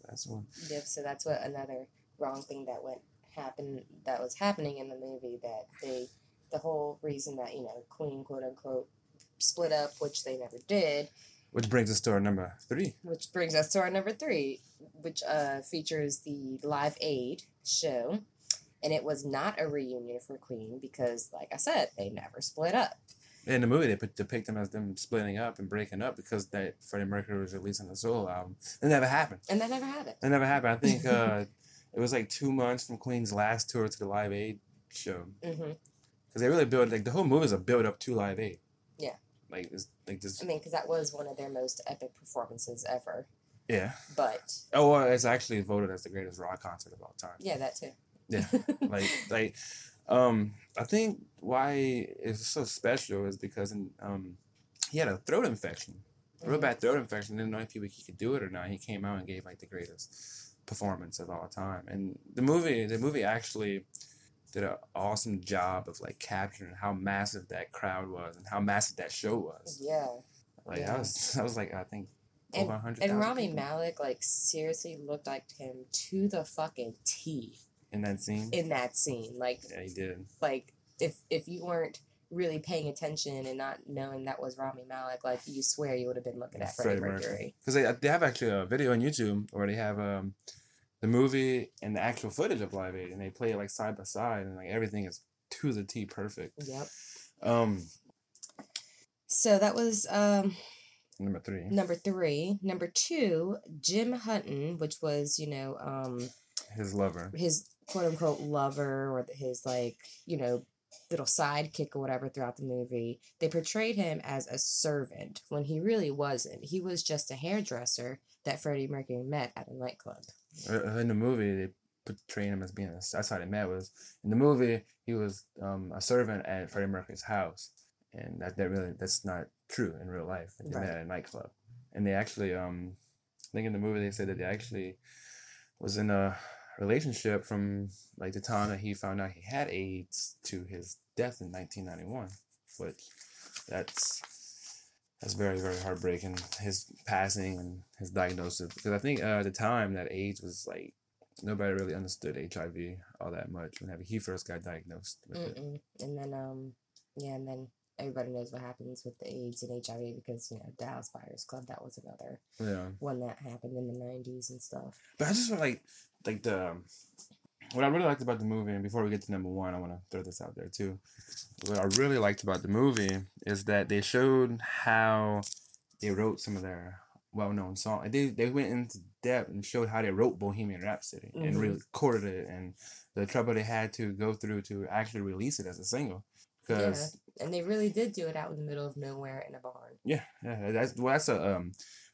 That's one. Yep. So that's what another wrong thing that went happened that was happening in the movie that they the whole reason that you know Queen quote unquote split up, which they never did, Which brings us to our number three. which brings us to our number three, which uh, features the Live Aid show. And it was not a reunion for Queen because, like I said, they never split up. In the movie, they put, depict them as them splitting up and breaking up because that Freddie Mercury was releasing a solo album. It never happened. And that never happened. It never happened. I think uh, it was like two months from Queen's last tour to the Live Aid show hmm because they really built like the whole movie is a build up to Live Aid. Like it's like this. I mean, because that was one of their most epic performances ever. Yeah. But Oh, well, it's actually voted as the greatest rock concert of all time. yeah, that too. Yeah. like like um I think why it's so special is because in, um he had a throat infection. A real Mhm. bad throat infection. Didn't know if he, he could do it or not. He came out and gave like the greatest performance of all time. And the movie the movie actually did an awesome job of like capturing how massive that crowd was and how massive that show was. Yeah. Like Yeah. I was I was like I think And, over a hundred and Rami people Malek, like, seriously looked like him to the fucking T in that scene. in that scene. Like, yeah, he did. like if if you weren't really paying attention and not knowing that was Rami Malek, like you swear you would have been looking at Freddie Mercury. Because they, they have actually a video on YouTube where they have um, the movie and the actual footage of Live Aid, and they play it like side by side, and like everything is to the T perfect. Yep. Um, So that was um number three, number three. Number two, Jim Hutton, which was you know um his lover. his quote unquote lover or his like you know little sidekick or whatever throughout the movie they portrayed him as a servant when he really wasn't he was just a hairdresser that freddie mercury met at a nightclub In the movie, they portray him as being a, that's how they met was in the movie he was um, a servant at Freddie Mercury's house, and that that really that's not true in real life. They met at a nightclub, and they actually um, I think in the movie they said that they actually was in a relationship from like the time that he found out he had AIDS to his death in 1991, which that's that's very very heartbreaking. His passing and his diagnosis because I think uh, at the time that AIDS was like nobody really understood HIV all that much whenever he first got diagnosed with it. And then um yeah and then everybody knows what happens with the aids and hiv because you know dallas buyers club that was another Yeah, one that happened in the 90s and stuff but I just feel like like the what I really liked about the movie, and before we get to number one, I want to throw this out there too. What I really liked about the movie is that they showed how they wrote some of their well-known songs. They they went into depth and showed how they wrote Bohemian Rhapsody and Mhm. really recorded it, and the trouble they had to go through to actually release it as a single. Yeah and they really did do it out in the middle of nowhere in a barn yeah, yeah, that's well, that's a um.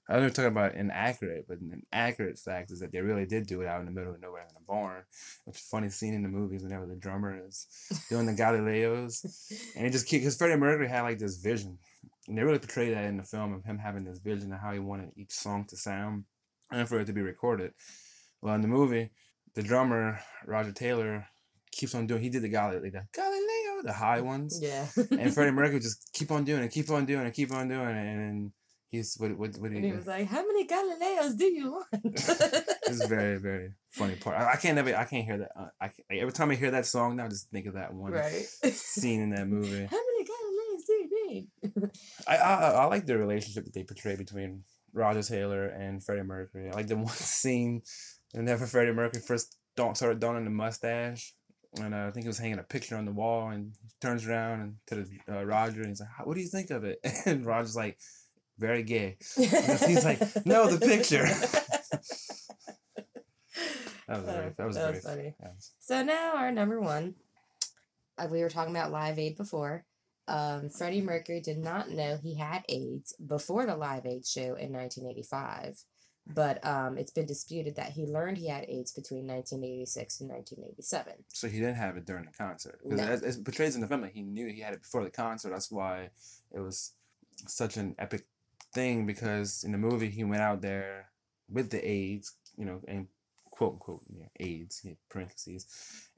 I know talking about inaccurate, but an accurate fact is that they really did do it out in the middle of nowhere in a barn. Is a funny scene in the movies whenever the drummer is doing the Galileos, and it just because Freddie Mercury had like this vision, and they really portray that in the film of him having this vision of how he wanted each song to sound, and for it to be recorded. Well, in the movie, the drummer Roger Taylor keeps on doing. He did the Galileo, the Galileo, the high ones yeah and Freddie Mercury just keep on doing it, keep on doing it, keep on doing it, and then he's what what what and he, he was like how many galileos do you want it's very very funny part. I, I can't never I can't hear that. Uh, I like, every time I hear that song now, I just think of that one right scene in that movie. How many Galileos do you need? I, I I like the relationship that they portray between Roger Taylor and Freddie Mercury. I like the one scene whenever Freddie Mercury first don't started donning the mustache. And uh, I think he was hanging a picture on the wall, and he turns around and to the uh, Roger, and he's like, "What do you think of it?" And Roger's like, "Very gay." he's like, "No, the picture." That was very. That was That was funny. yeah. So now our number one. Uh, we were talking about Live Aid before. Um, Freddie Mercury did not know he had AIDS before the Live Aid show in 1985, but um, it's been disputed that he learned he had AIDS between 1986 and 1987. So he didn't have it during the concert. No. it, it portrays in the film he knew he had it before the concert. That's why it was such an epic thing. Because in the movie, he went out there with the AIDS, you know, and quote unquote you know, AIDS, parentheses,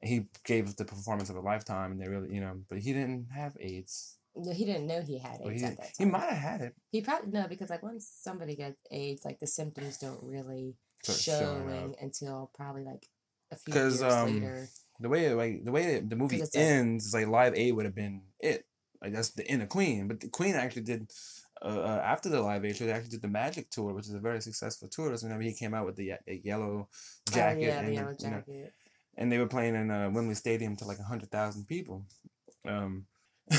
and he gave the performance of a lifetime. And they really, you know, but he didn't have AIDS. No, he didn't know he had Well, AIDS he at didn't- he might have had it. He probably no, because like once somebody gets AIDS, like the symptoms don't really Start showing until probably like a few years um, later. the way like the way the movie ends is like Live Aid would have been it. Like that's the end of Queen, but the Queen actually did. Uh, uh, after the Live Aid show, they actually did the Magic tour, which is a very successful tour. So whenever he came out with the ye- yellow jacket, oh, yeah, and, the the- yellow you know, and they were playing in uh, Wembley Stadium to like hundred thousand people. Um,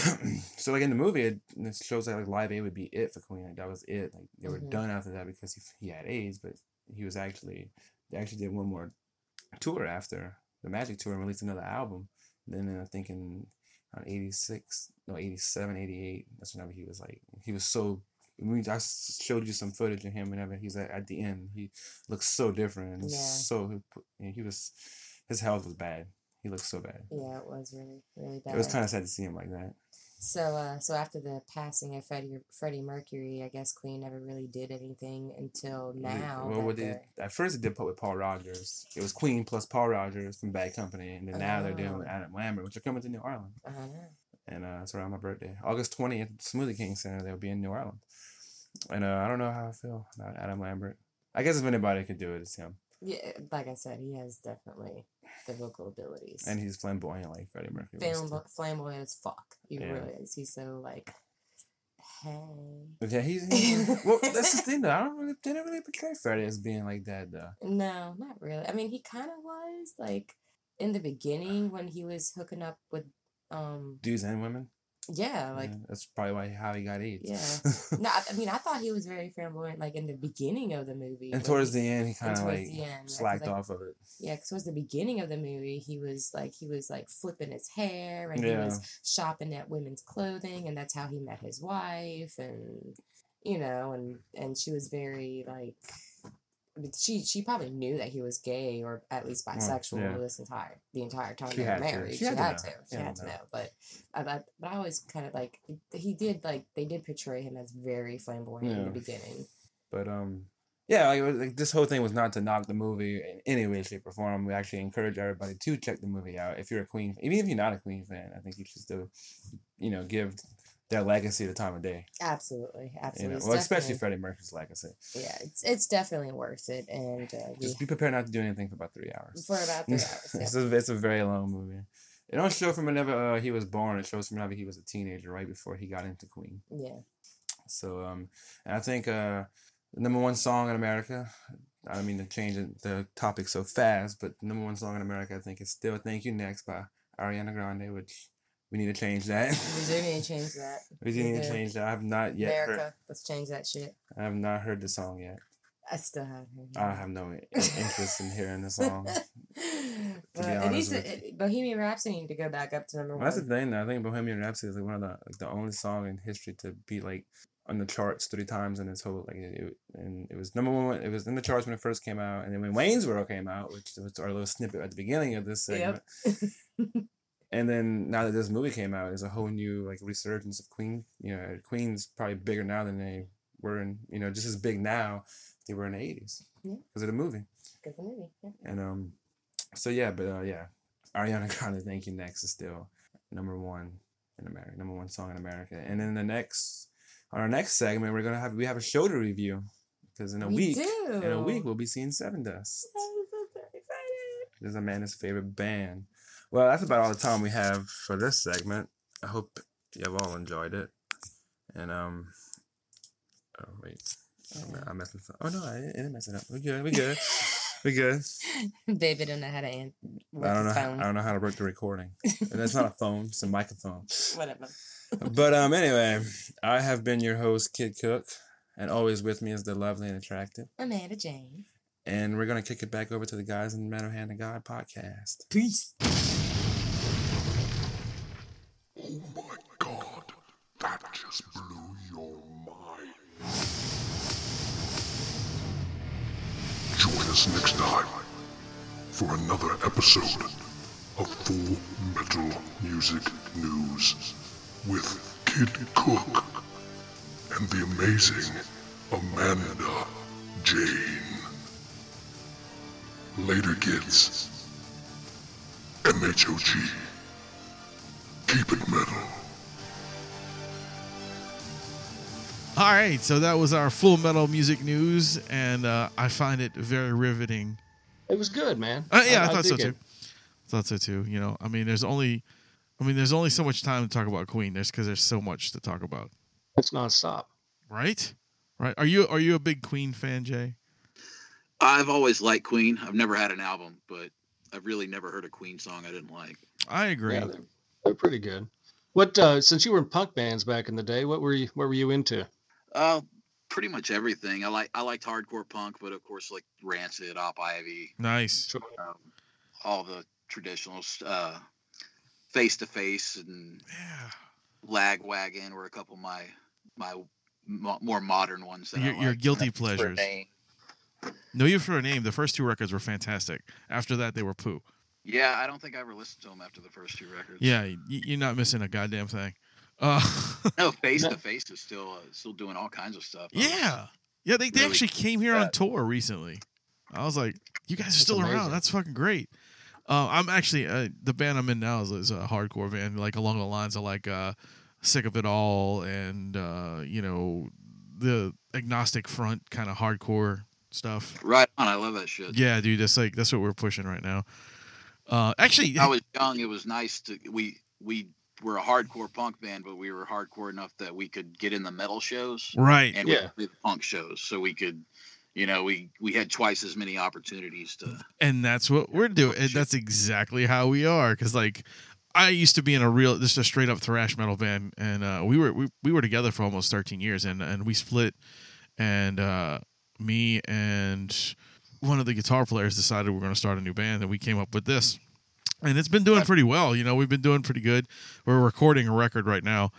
so like in the movie, it, it shows that like Live Aid would be it for Queen. Like that was it. Like they were Mhm. done after that because he, he had AIDS, but he was actually they actually did one more tour after the Magic tour and released another album. And then I think in on 86, no 87, 88, that's whenever he was like he was so. I mean, I showed you some footage of him whenever he's at, at the end. He looks so different and Yeah. so put- he was his health was bad. He looked so bad. Yeah, it was really, really bad. It was kind of sad to see him like that. So, uh, so after the passing of Freddie Freddie Mercury, I guess Queen never really did anything until now. well, what they, at first they did put with Paul Rodgers. It was Queen plus Paul Rodgers from Bad Company, and then now they're doing with Oh. Adam Lambert, which are coming to New Orleans. Don't. And uh, it's around my birthday, August twentieth, Smoothie King Center. They'll be in New Orleans. And uh, I don't know how I feel about Adam Lambert. I guess if anybody could do it, it's him. Yeah, like I said, he has definitely the vocal abilities. And he's flamboyant like Freddie Mercury. was. Flambo- flamboyant as fuck. He Yeah. really is. He's so like, hey. Yeah, he's, he's well. That's the thing though. I don't really, didn't really portray Freddie as being like that though. No, not really. I mean, he kind of was like in the beginning when he was hooking up with, um, Dudes and women. Yeah, like Yeah, that's probably why how he got AIDS. Yeah. no, I, I mean, I thought he was very flamboyant, like in the beginning of the movie. and towards he- the end, he kind of like end, slacked like- off of it. Yeah, because towards the beginning of the movie, he was like he was like flipping his hair and he was shopping at women's clothing, and that's how he met his wife, and you know, and and she was very like. I mean, she she probably knew that he was gay or at least bisexual yeah. this entire the entire time they were had to. married. She She, had to had know. to. She She had to know. know. But I, I but I always kind of like he did like they did portray him as very flamboyant in the beginning. But um, yeah, like, like this whole thing was not to knock the movie in any way, shape, or form. We actually encourage everybody to check the movie out. If you're a Queen, even if you're not a Queen fan, I think you should still, you know, give their legacy the time of day. Absolutely, You absolutely. know, well, especially Freddie Mercury's legacy. Yeah, it's it's definitely worth it, and uh, Just be prepared not to do anything for about three hours. for about three hours. it's, a, it's a very long movie. It don't show from whenever uh, he was born. It shows from whenever he was a teenager, right before he got into Queen. yeah. So um, and I think uh, the number one song in America. I don't mean to change the topic so fast, but the number one song in America, I think, is still "Thank You Next" by Ariana Grande, which we need to change that. We do need to change that. we do need to change that. I have not yet America, heard. let's change that shit. I have not heard the song yet. I still haven't. heard I have no interest in hearing the song. but be it needs with to, Bohemian Rhapsody need to go back up to number Well, that's the thing. Though. I think Bohemian Rhapsody is like one of the like the only song in history to be like on the charts three times in its whole like it, it- and it was number one. It was in the charts when it first came out, and then when Wayne's World came out, which was our little snippet at the beginning of this segment. Yep. and then now that this movie came out, there's a whole new like resurgence of Queen. You know, Queen's probably bigger now than they were in. You know, just as big now they were in the '80s Yeah. because of the movie. Good for movie. Yeah. And um, so yeah, but uh, yeah, Ariana Grande, "Thank You Next" is still number one in America, number one song in America. And then the next, on our next segment, we're gonna have we have a show to review because in a We week, do. in a week, we'll be seeing Sevendust. I'm so excited. This is Amanda's favorite band. Well, that's about all the time we have for this segment. I hope you have all enjoyed it. And um, oh wait, I'm, I'm messing. Up. Oh no, I didn't, mess it up. We good. We good. we good. Baby don't know how to work I don't know. How. I don't know how to work the recording. and it's not a phone; it's a microphone. Whatever. But um, anyway, I have been your host, Kid Cook, and always with me is the lovely and attractive. Amanda Jane. And we're gonna kick it back over to the guys in the Metal Hand of God podcast. Peace. Oh my god, that just blew your mind. Join us next time for another episode of Full Metal Music News with Kid Cook and the amazing Amanda Jane. Later, kids. MHOG. Keep it metal. All right, so that was our full metal music news, and uh, I find it very riveting. It was good, man. Uh, yeah, I, thought so dig too. it. thought so too. You know, I mean, there's only, I mean, there's only so much time to talk about Queen. There's because there's so much to talk about. It's nonstop. Right. Right. Are you are you a big Queen fan, Jay? I've always liked Queen. I've never had an album, but I've really never heard a Queen song I didn't like. I agree. Yeah, they're, they're pretty good. What uh, since you were in punk bands back in the day, what were you what were you into? Uh, pretty much everything. I like I liked hardcore punk, but of course like Rancid, Op Ivy, Nice. um, all the traditional uh, face to face and Yeah. Lagwagon were a couple of my my mo- more modern ones. That I Your, your guilty For a pleasures. name. No, you for a name. The first two records were fantastic. After that, they were poo. Yeah, I don't think I ever listened to them after the first two records. Yeah, you're not missing a goddamn thing. Uh, No, face to face is still uh, still doing all kinds of stuff. Yeah, yeah. They, they Really actually came here on tour recently. I was like, you guys are That's still around. That's fucking great. Uh, I'm actually uh, the band I'm in now is, is a hardcore band, like along the lines of like uh, "Sick of It All" and uh, you know the agnostic front kind of hardcore stuff. Right on. I love that shit. Yeah, dude, that's like that's what we're pushing right now. Uh, actually, I was young. It was nice to we we were a hardcore punk band, but we were hardcore enough that we could get in the metal shows right. and Yeah. we the punk shows, so we could, you know, we we had twice as many opportunities to. and that's what we're doing and that's exactly how we are because like i used to be in a real just a straight up thrash metal band and uh, we were we, we were together for almost 13 years and and we split and uh, me and one of the guitar players decided we are going to start a new band and we came up with this and it's been doing pretty well you know we've been doing pretty good we're recording a record right now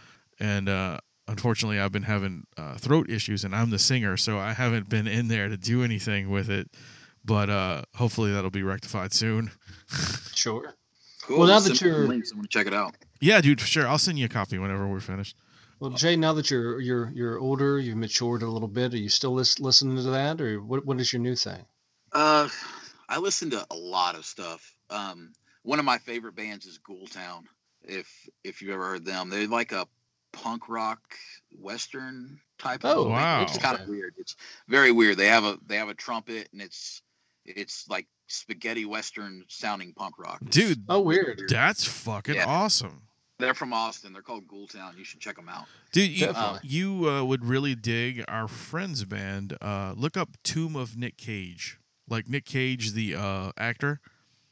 and uh unfortunately i've been having uh, throat issues and i'm the singer so i haven't been in there to do anything with it but uh hopefully that'll be rectified soon Sure. Cool. Well, now that Send me some you're- links, I want to check it out. yeah dude for sure i'll send you a copy whenever we're finished Well, Jay, now that you're you're you're older, you've matured a little bit. Are you still lis- listening to that, or what? What is your new thing? Uh, I listen to a lot of stuff. Um, one of my favorite bands is Ghoultown. If if you've ever heard them, they're like a punk rock western type. Oh, of wow. It's kind of weird. It's very weird. They have a they have a trumpet and it's it's like spaghetti western sounding punk rock. It's dude Oh, weird. that's fucking Yeah. awesome They're from Austin. They're called Ghoultown. You should check them out. dude you, Definitely. you uh, would really dig our friend's band uh look up tomb of nick cage like nick cage the uh actor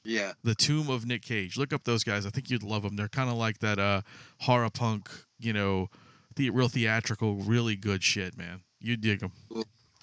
Yeah. the tomb of nick cage look up those guys i think you'd love them they're kind of like that uh horror punk you know the real theatrical really good shit man you dig them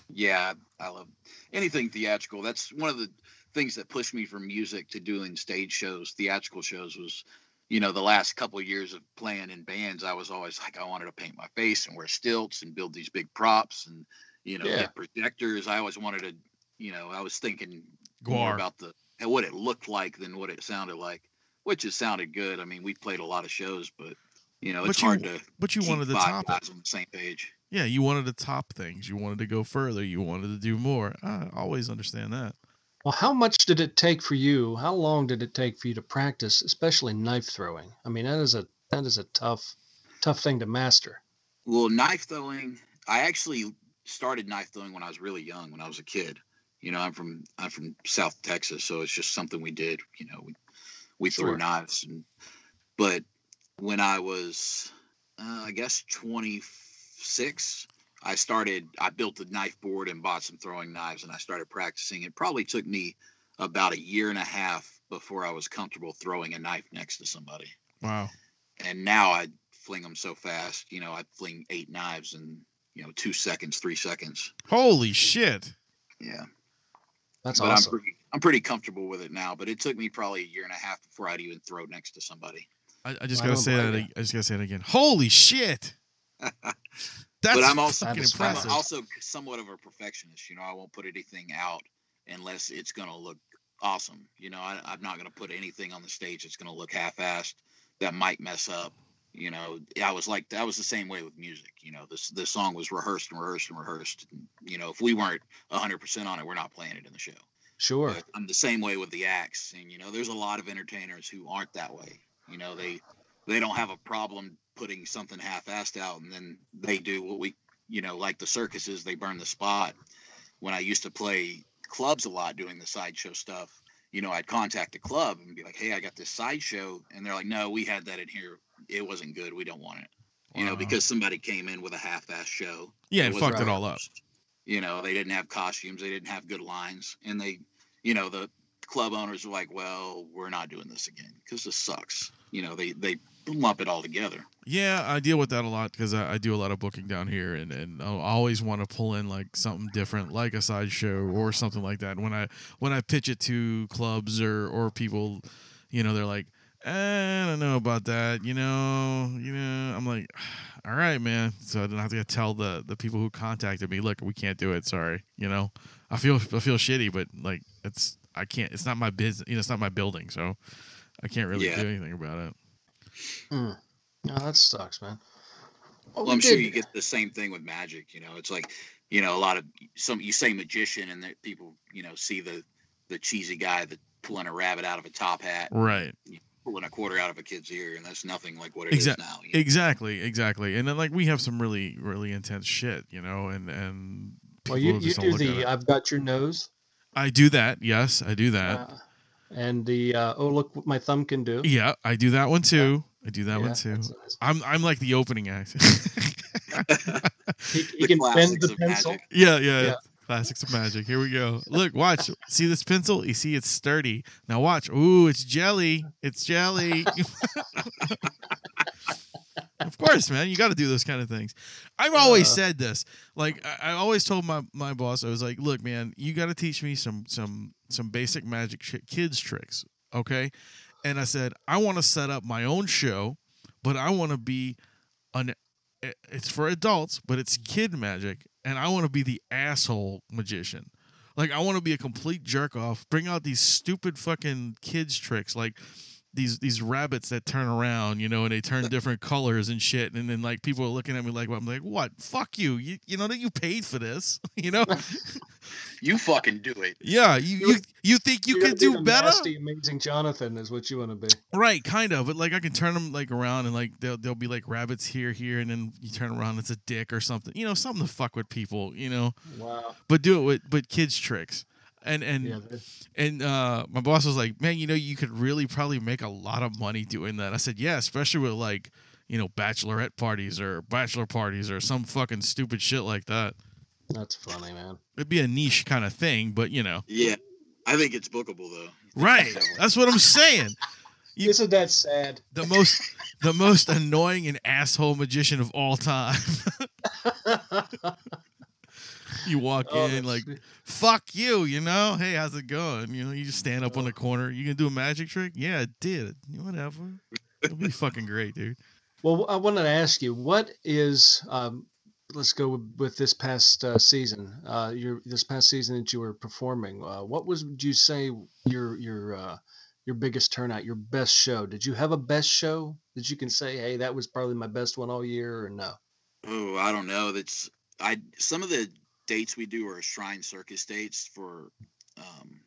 Yeah, I love anything theatrical. That's one of the things that pushed me from music to doing stage shows, theatrical shows was, you know, the last couple of years of playing in bands, I was always like I wanted to paint my face and wear stilts and build these big props and, you know, Yeah. get projectors. I always wanted to, you know, I was thinking more about the what it looked like than what it sounded like, which it sounded good. I mean, we played a lot of shows, but you know, But it's you- hard to but you keep wanted to five top it on the same page. yeah you wanted to top things you wanted to go further you wanted to do more i always understand that Well, how much did it take for you? How long did it take for you to practice, especially knife throwing? I mean, that is a that is a tough tough thing to master. Well, knife throwing, I actually started knife throwing when I was really young, when I was a kid. You know, I'm from I'm from South Texas, so it's just something we did. You know, we we threw knives, and but when I was, uh, I guess, 26, I started. I built a knife board and bought some throwing knives, and I started practicing. It probably took me about a year and a half before I was comfortable throwing a knife next to somebody wow and now I fling them so fast. You know, I fling eight knives in you know two seconds, three seconds. holy shit Yeah, That's but awesome. I'm pretty I'm pretty comfortable with it now. But it took me probably a year and a half before I'd even throw next to somebody. I, I just I gotta don't say that. blame I just gotta say it again. Holy shit! That's but I'm also fucking I'm also somewhat of a perfectionist. You know, I won't put anything out unless it's gonna look awesome. You know, I, I'm not gonna put anything on the stage that's gonna look half-assed that might mess up. You know, I was like that was the same way with music. You know, this this song was rehearsed and rehearsed and rehearsed. And, you know, if we weren't 100 percent on it, we're not playing it in the show. Sure. But I'm the same way with the acts, and you know, there's a lot of entertainers who aren't that way. You know, they they don't have a problem putting something half-assed out, and then they do what we, you know, like the circuses, they burn the spot. When I used to play clubs a lot doing the sideshow stuff, you know, I'd contact the club and be like, "Hey, I got this sideshow," and they're like, "No, we had that in here. It wasn't good. We don't want it." You know, because somebody came in with a half-ass show. Yeah, and fucked it all up. You know, they didn't have costumes, they didn't have good lines, and they, you know, the club owners were like, "Well, we're not doing this again because this sucks." You know, they they lump it all together. Yeah, I deal with that a lot because I, I do a lot of booking down here, and and I always want to pull in like something different, like a sideshow or something like that. When I when I pitch it to clubs or or people, you know, they're like, I don't know about that. You know, you know, I'm like, all right, man. So I don't have to tell the the people who contacted me, look, we can't do it. Sorry. You know, I feel I feel shitty, but like it's I can't. It's not my business. You know, it's not my building, so I can't really Yeah. do anything about it. Hmm. No, that sucks, man. Well, Well, we I'm sure you get the same thing with magic. You know, it's like, you know, a lot of some you say magician, and that people, you know, see the the cheesy guy that pulling a rabbit out of a top hat, Right. Pulling a quarter out of a kid's ear, and that's nothing like what it is Exactly. now. you know? Exactly, exactly. And then like we have some really, really intense shit, you know, and and Well, you, you don't do look at the. I've got your nose, I do that. Yes, I do that. uh, and the uh, oh look what my thumb can do. yeah, I do that one too. I do that yeah, one too. Nice. I'm I'm like the opening act. He, he The can bend the pencil. yeah, yeah, Yeah. Classics of magic. Here we go. Look, watch. See this pencil? You see it's sturdy. Now watch. Ooh, it's jelly. It's jelly. of course, man. You got to do those kind of things. I've always Uh. said this. Like I, I always told my my boss, I was like, look, man, you got to teach me some some some basic magic sh- kids tricks, okay? And I said, I want to set up my own show, but I want to be an it's for adults, but it's kid magic, and I want to be the asshole magician. Like I want to be a complete jerk off, bring out these stupid fucking kids tricks, like these these rabbits that turn around, you know, and they turn different colors and shit, and then like people are looking at me like, I'm like, what? Fuck you, you you know that you paid for this, you know? You fucking do it. yeah, you you, you think you be do the better? Nasty, amazing Johnathan is what you want to be. Right, kind of, but like I can turn them like around and like they'll they'll be like rabbits here, here, and then you turn around, it's a dick or something, you know, something to fuck with people, you know. Wow. But do it with but kids tricks, and and Yeah. and uh, my boss was like, man, you know, you could really probably make a lot of money doing that. I said, yeah, especially with like you know bachelorette parties or bachelor parties or some fucking stupid shit like that. That's funny, man. It'd be a niche kind of thing, but you know, Yeah, I think it's bookable though. right? That's what I'm saying. You- Isn't that sad? the most the most annoying and asshole magician of all time. you walk Oh, in like sweet. fuck you, you know. Hey, how's it going? You know, you just stand up on the corner. You gonna do a magic trick? Yeah, I did. Whatever. It'll be fucking great, dude. Well, I wanted to ask you, what is? Um, let's go with, with this past uh, season. Uh, your this past season that you were performing. Uh, what was? Would you say your your uh, your biggest turnout? Your best show? Did you have a best show that you can say, hey, that was probably my best one all year, or no? Oh, I don't know. That's I. Some of the dates we do are shrine circus dates for, um,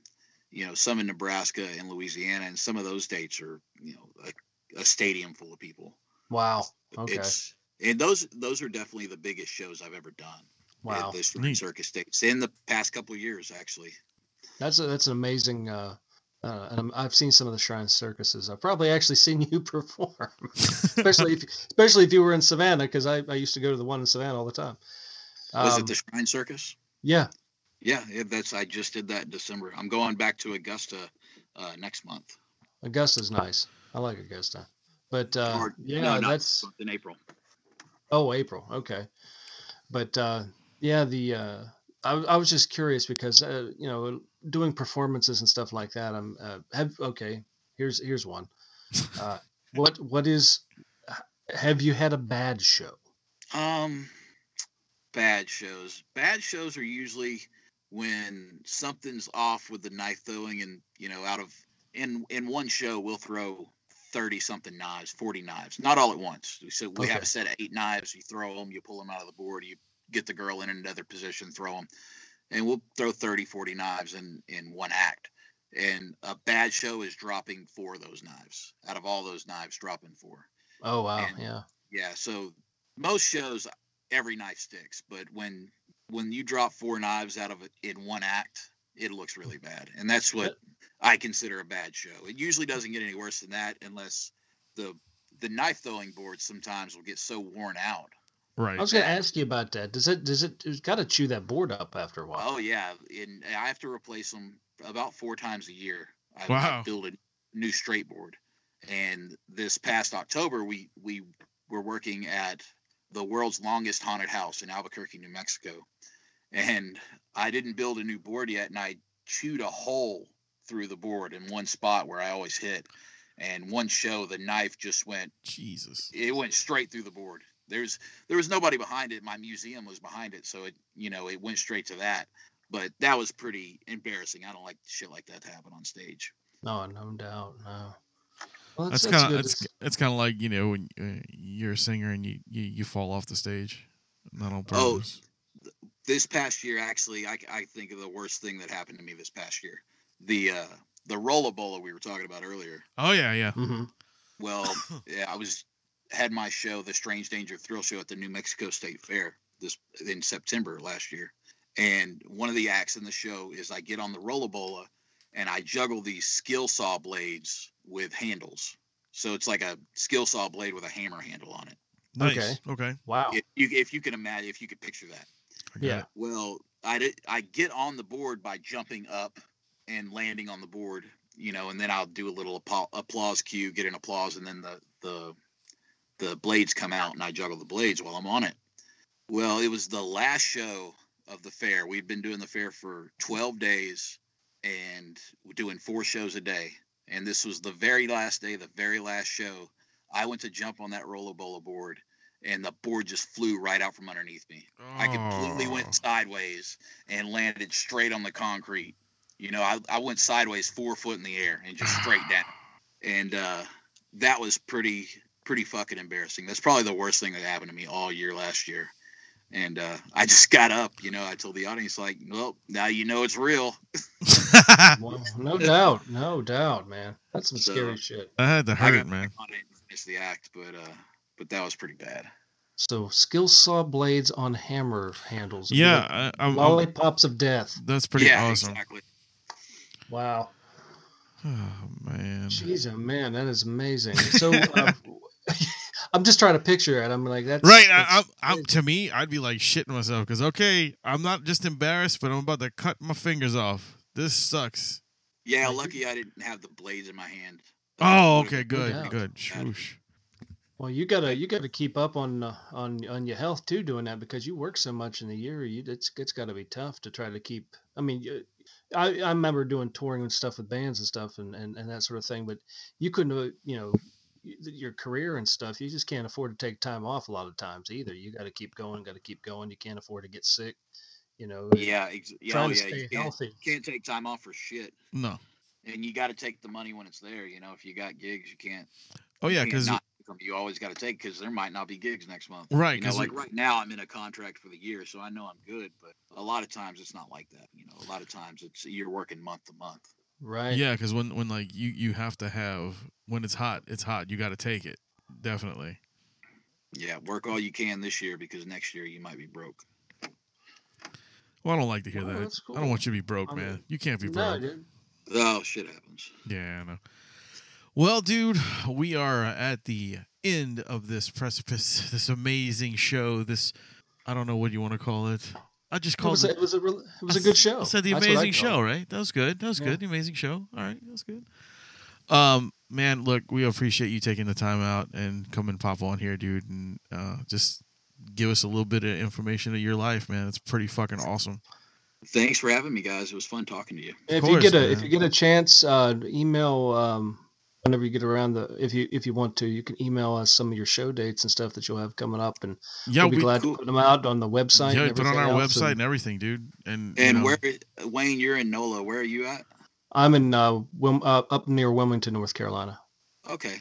you know, some in Nebraska and Louisiana, and some of those dates are, you know, like a stadium full of people. Wow. Okay. It's and those those are definitely the biggest shows I've ever done. wow. At the shrine Neat. circus dates in the past couple of years, actually. That's a, that's an amazing. Uh, uh, and I'm- I've seen some of the shrine circuses. I've probably actually seen you perform, especially if especially if you were in Savannah, because I, I used to go to the one in Savannah all the time. Was Um, it the shrine circus? yeah. Yeah, that's I just did that in December. I'm going back to Augusta uh, next month. Augusta's nice. I like Augusta. But uh, Or- yeah, no, that's in April. oh April. Okay. But uh, yeah, the uh, I, I was just curious because uh, you know doing performances and stuff like that. I'm uh, have okay. Here's here's one. Uh, what what is have you had a bad show? Um, bad shows. Bad shows are usually when something's off with the knife throwing, and you know, out of in in one show we'll throw thirty something knives, forty knives, not all at once. So we have a set of eight knives. You throw them, you pull them out of the board, you get the girl in another position, throw them, and we'll throw 30, 40 knives in in one act. And a bad show is dropping four of those knives. Out of all those knives, dropping four. Oh wow, And- yeah. Yeah, so most shows every knife sticks, but when when you drop four knives out of it in one act, it looks really bad, and that's what I consider a bad show. It usually doesn't get any worse than that, unless the the knife throwing boards sometimes will get so worn out. Right. I was going to ask you about that. Does it? Does it? It's got to chew that board up after a while. Oh yeah, and I have to replace them about four times a year. I, Wow. Build a new straight board, and this past October we we were working at the world's longest haunted house in Albuquerque, New Mexico, and I didn't build a new board yet, and I chewed a hole through the board in one spot where I always hit, and one show the knife just went Jesus. it went straight through the board. There's there was nobody behind it. My museum was behind it, so it you know it went straight to that. But that was pretty embarrassing. I don't like shit like that to happen on stage. No, no doubt. No. Well, That's kind of it's it's kind of like you know when uh, you're a singer and you, you you fall off the stage, not on purpose. Oh, purpose. This past year, actually, I, I think of the worst thing that happened to me this past year. The uh, the rollabola we were talking about earlier. Oh, yeah, yeah. hmm Well, yeah, I was had my show, the Strange Danger Thrill Show, at the New Mexico State Fair this in September last year. And one of the acts in the show is I get on the roller rollabola and I juggle these skill saw blades with handles. So it's like a skill saw blade with a hammer handle on it. Nice. Okay. Okay. Wow. If you, if you can imagine, if you could picture that. Yeah. it. Well, I did, I get on the board by jumping up and landing on the board, you know, and then I'll do a little applause cue, get an applause, and then the the the blades come out, and I juggle the blades while I'm on it. Well, it was the last show of the fair. We've been doing the fair for 12 days, and we're doing four shows a day. And this was the very last day, the very last show. I went to jump on that rollabola board, and the board just flew right out from underneath me. I completely Oh. went sideways and landed straight on the concrete. You know, I, I went sideways four foot in the air and just straight down. And uh, that was pretty pretty fucking embarrassing. That's probably the worst thing that happened to me all year last year. And uh, I just got up, you know, I told the audience like, well, now you know it's real. Well, no doubt. No doubt, man. That's some So- scary shit. I had to I hurt, got man. back on it and finished the act, but uh, but that was pretty bad. So skill saw blades on hammer handles. Yeah, Little I, I'm, I'm- lollipops of death. that's pretty yeah, awesome. exactly. Wow. Oh man. Jeez, oh man, that is amazing. So uh, I'm just trying to picture it. I'm like, that's Right, that's I, I'm, I'm, to me, I'd be like shitting myself because okay, I'm not just embarrassed, but I'm about to cut my fingers off. This sucks. Yeah, lucky I didn't have the blades in my hand. Oh, okay, good, doubt. good. Shoosh. Well, you gotta you gotta keep up on uh, on on your health too, doing that because you work so much in the year. You it's it's got to be tough to try to keep. I mean, you- I I remember doing touring and stuff with bands and stuff and and, and that sort of thing. But you couldn't, uh, you know, your career and stuff. You just can't afford to take time off a lot of times either. You got to keep going. Got to keep going. You can't afford to get sick. You know. Yeah, ex- yeah, Trying oh, to yeah. You stay can't, healthy. can't take time off for shit. No. and you got to take the money when it's there. You know, if you got gigs, you can't. Oh yeah, because not take 'em. you always got to take because there might not be gigs next month. Right, You know, 'cause like right now, I'm in a contract for the year, so I know I'm good. But a lot of times, it's not like that. You know, a lot of times it's you're working month to month. Right. yeah, because when when like you you have to have when it's hot, it's hot. You got to take it. Definitely. Yeah, work all you can this year because next year you might be broke. Well, I don't like to hear Oh, that. that's I don't want you to be broke, I man. you can't be No, broke. dude. Oh, shit happens. Yeah, I know. Well, dude, we are at the end of this precipice, this amazing show. This, I don't know what you want to call it. I just It called was, it. a, it was a real- it was a I good show. I said the That's amazing show, it. right? That was good. That was Yeah. good. The amazing show. All right, that was good. Um, man, look, we appreciate you taking the time out and come and pop on here, dude, and uh, just give us a little bit of information of your life, man. It's pretty fucking awesome. Thanks for having me, guys. It was fun talking to you. If course, you get a if you get a chance, uh, email um, whenever you get around the if you if you want to, you can email us some of your show dates and stuff that you'll have coming up, and Yeah, we'll be we glad cool. to put them out on the website. yeah, and put on our website and and everything, dude. And you And know, where, Wayne, you're in NOLA. Where are you at? I'm in uh, Wil- uh, up near Wilmington, North Carolina. Okay.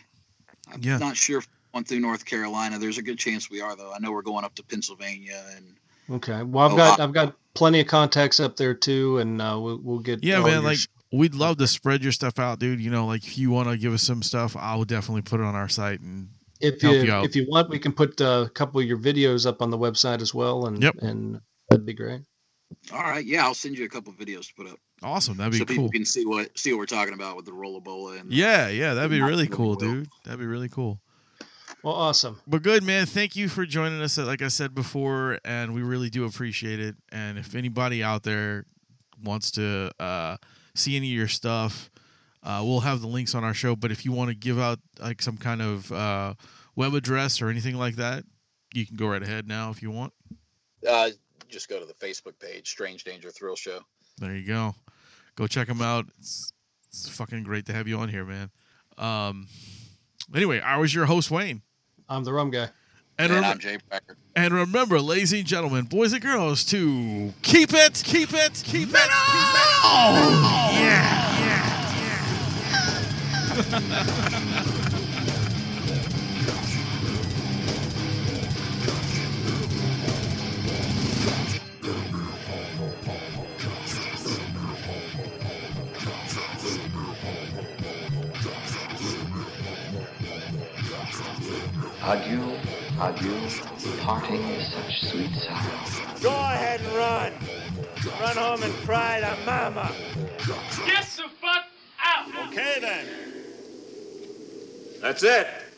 I'm Yeah. not sure if we went through North Carolina. There's a good chance we are, though. I know we're going up to Pennsylvania and Okay. Well, I've Oh, got I- I've got plenty of contacts up there too, and uh, we'll we'll get Yeah, man. Like sh- we'd love to spread your stuff out, dude. You know, like if you want to give us some stuff, I will definitely put it on our site. And if help you, you out. if you want, we can put uh, a couple of your videos up on the website as well, and Yep. and that'd be great. All right, yeah, I'll send you a couple videos to put up Awesome. That'd be so people cool. can see what see what we're talking about with the rollabola and Yeah, yeah, that'd be really really cool, dude. That'd be really cool. Well, awesome. But good, man. Thank you for joining us. Like I said before, and we really do appreciate it. And if anybody out there wants to uh, see any of your stuff, uh, we'll have the links on our show. But if you want to give out like some kind of uh, web address or anything like that, you can go right ahead now if you want. uh, just go to the Facebook page, Strange Danger Thrill Show. There you go. Go check them out. It's, it's fucking great to have you on here, man. Um, anyway, I was your host, Wayne. I'm the rum guy. And, And rem- I'm Jay Braggart. and remember, ladies and gentlemen, boys and girls, to keep it, keep it, keep it, keep it. Oh, yeah, Adieu, adieu, parting is such sweet sorrow. Go ahead and run. Run home and cry to mama. Get the fuck out. Okay then. That's it.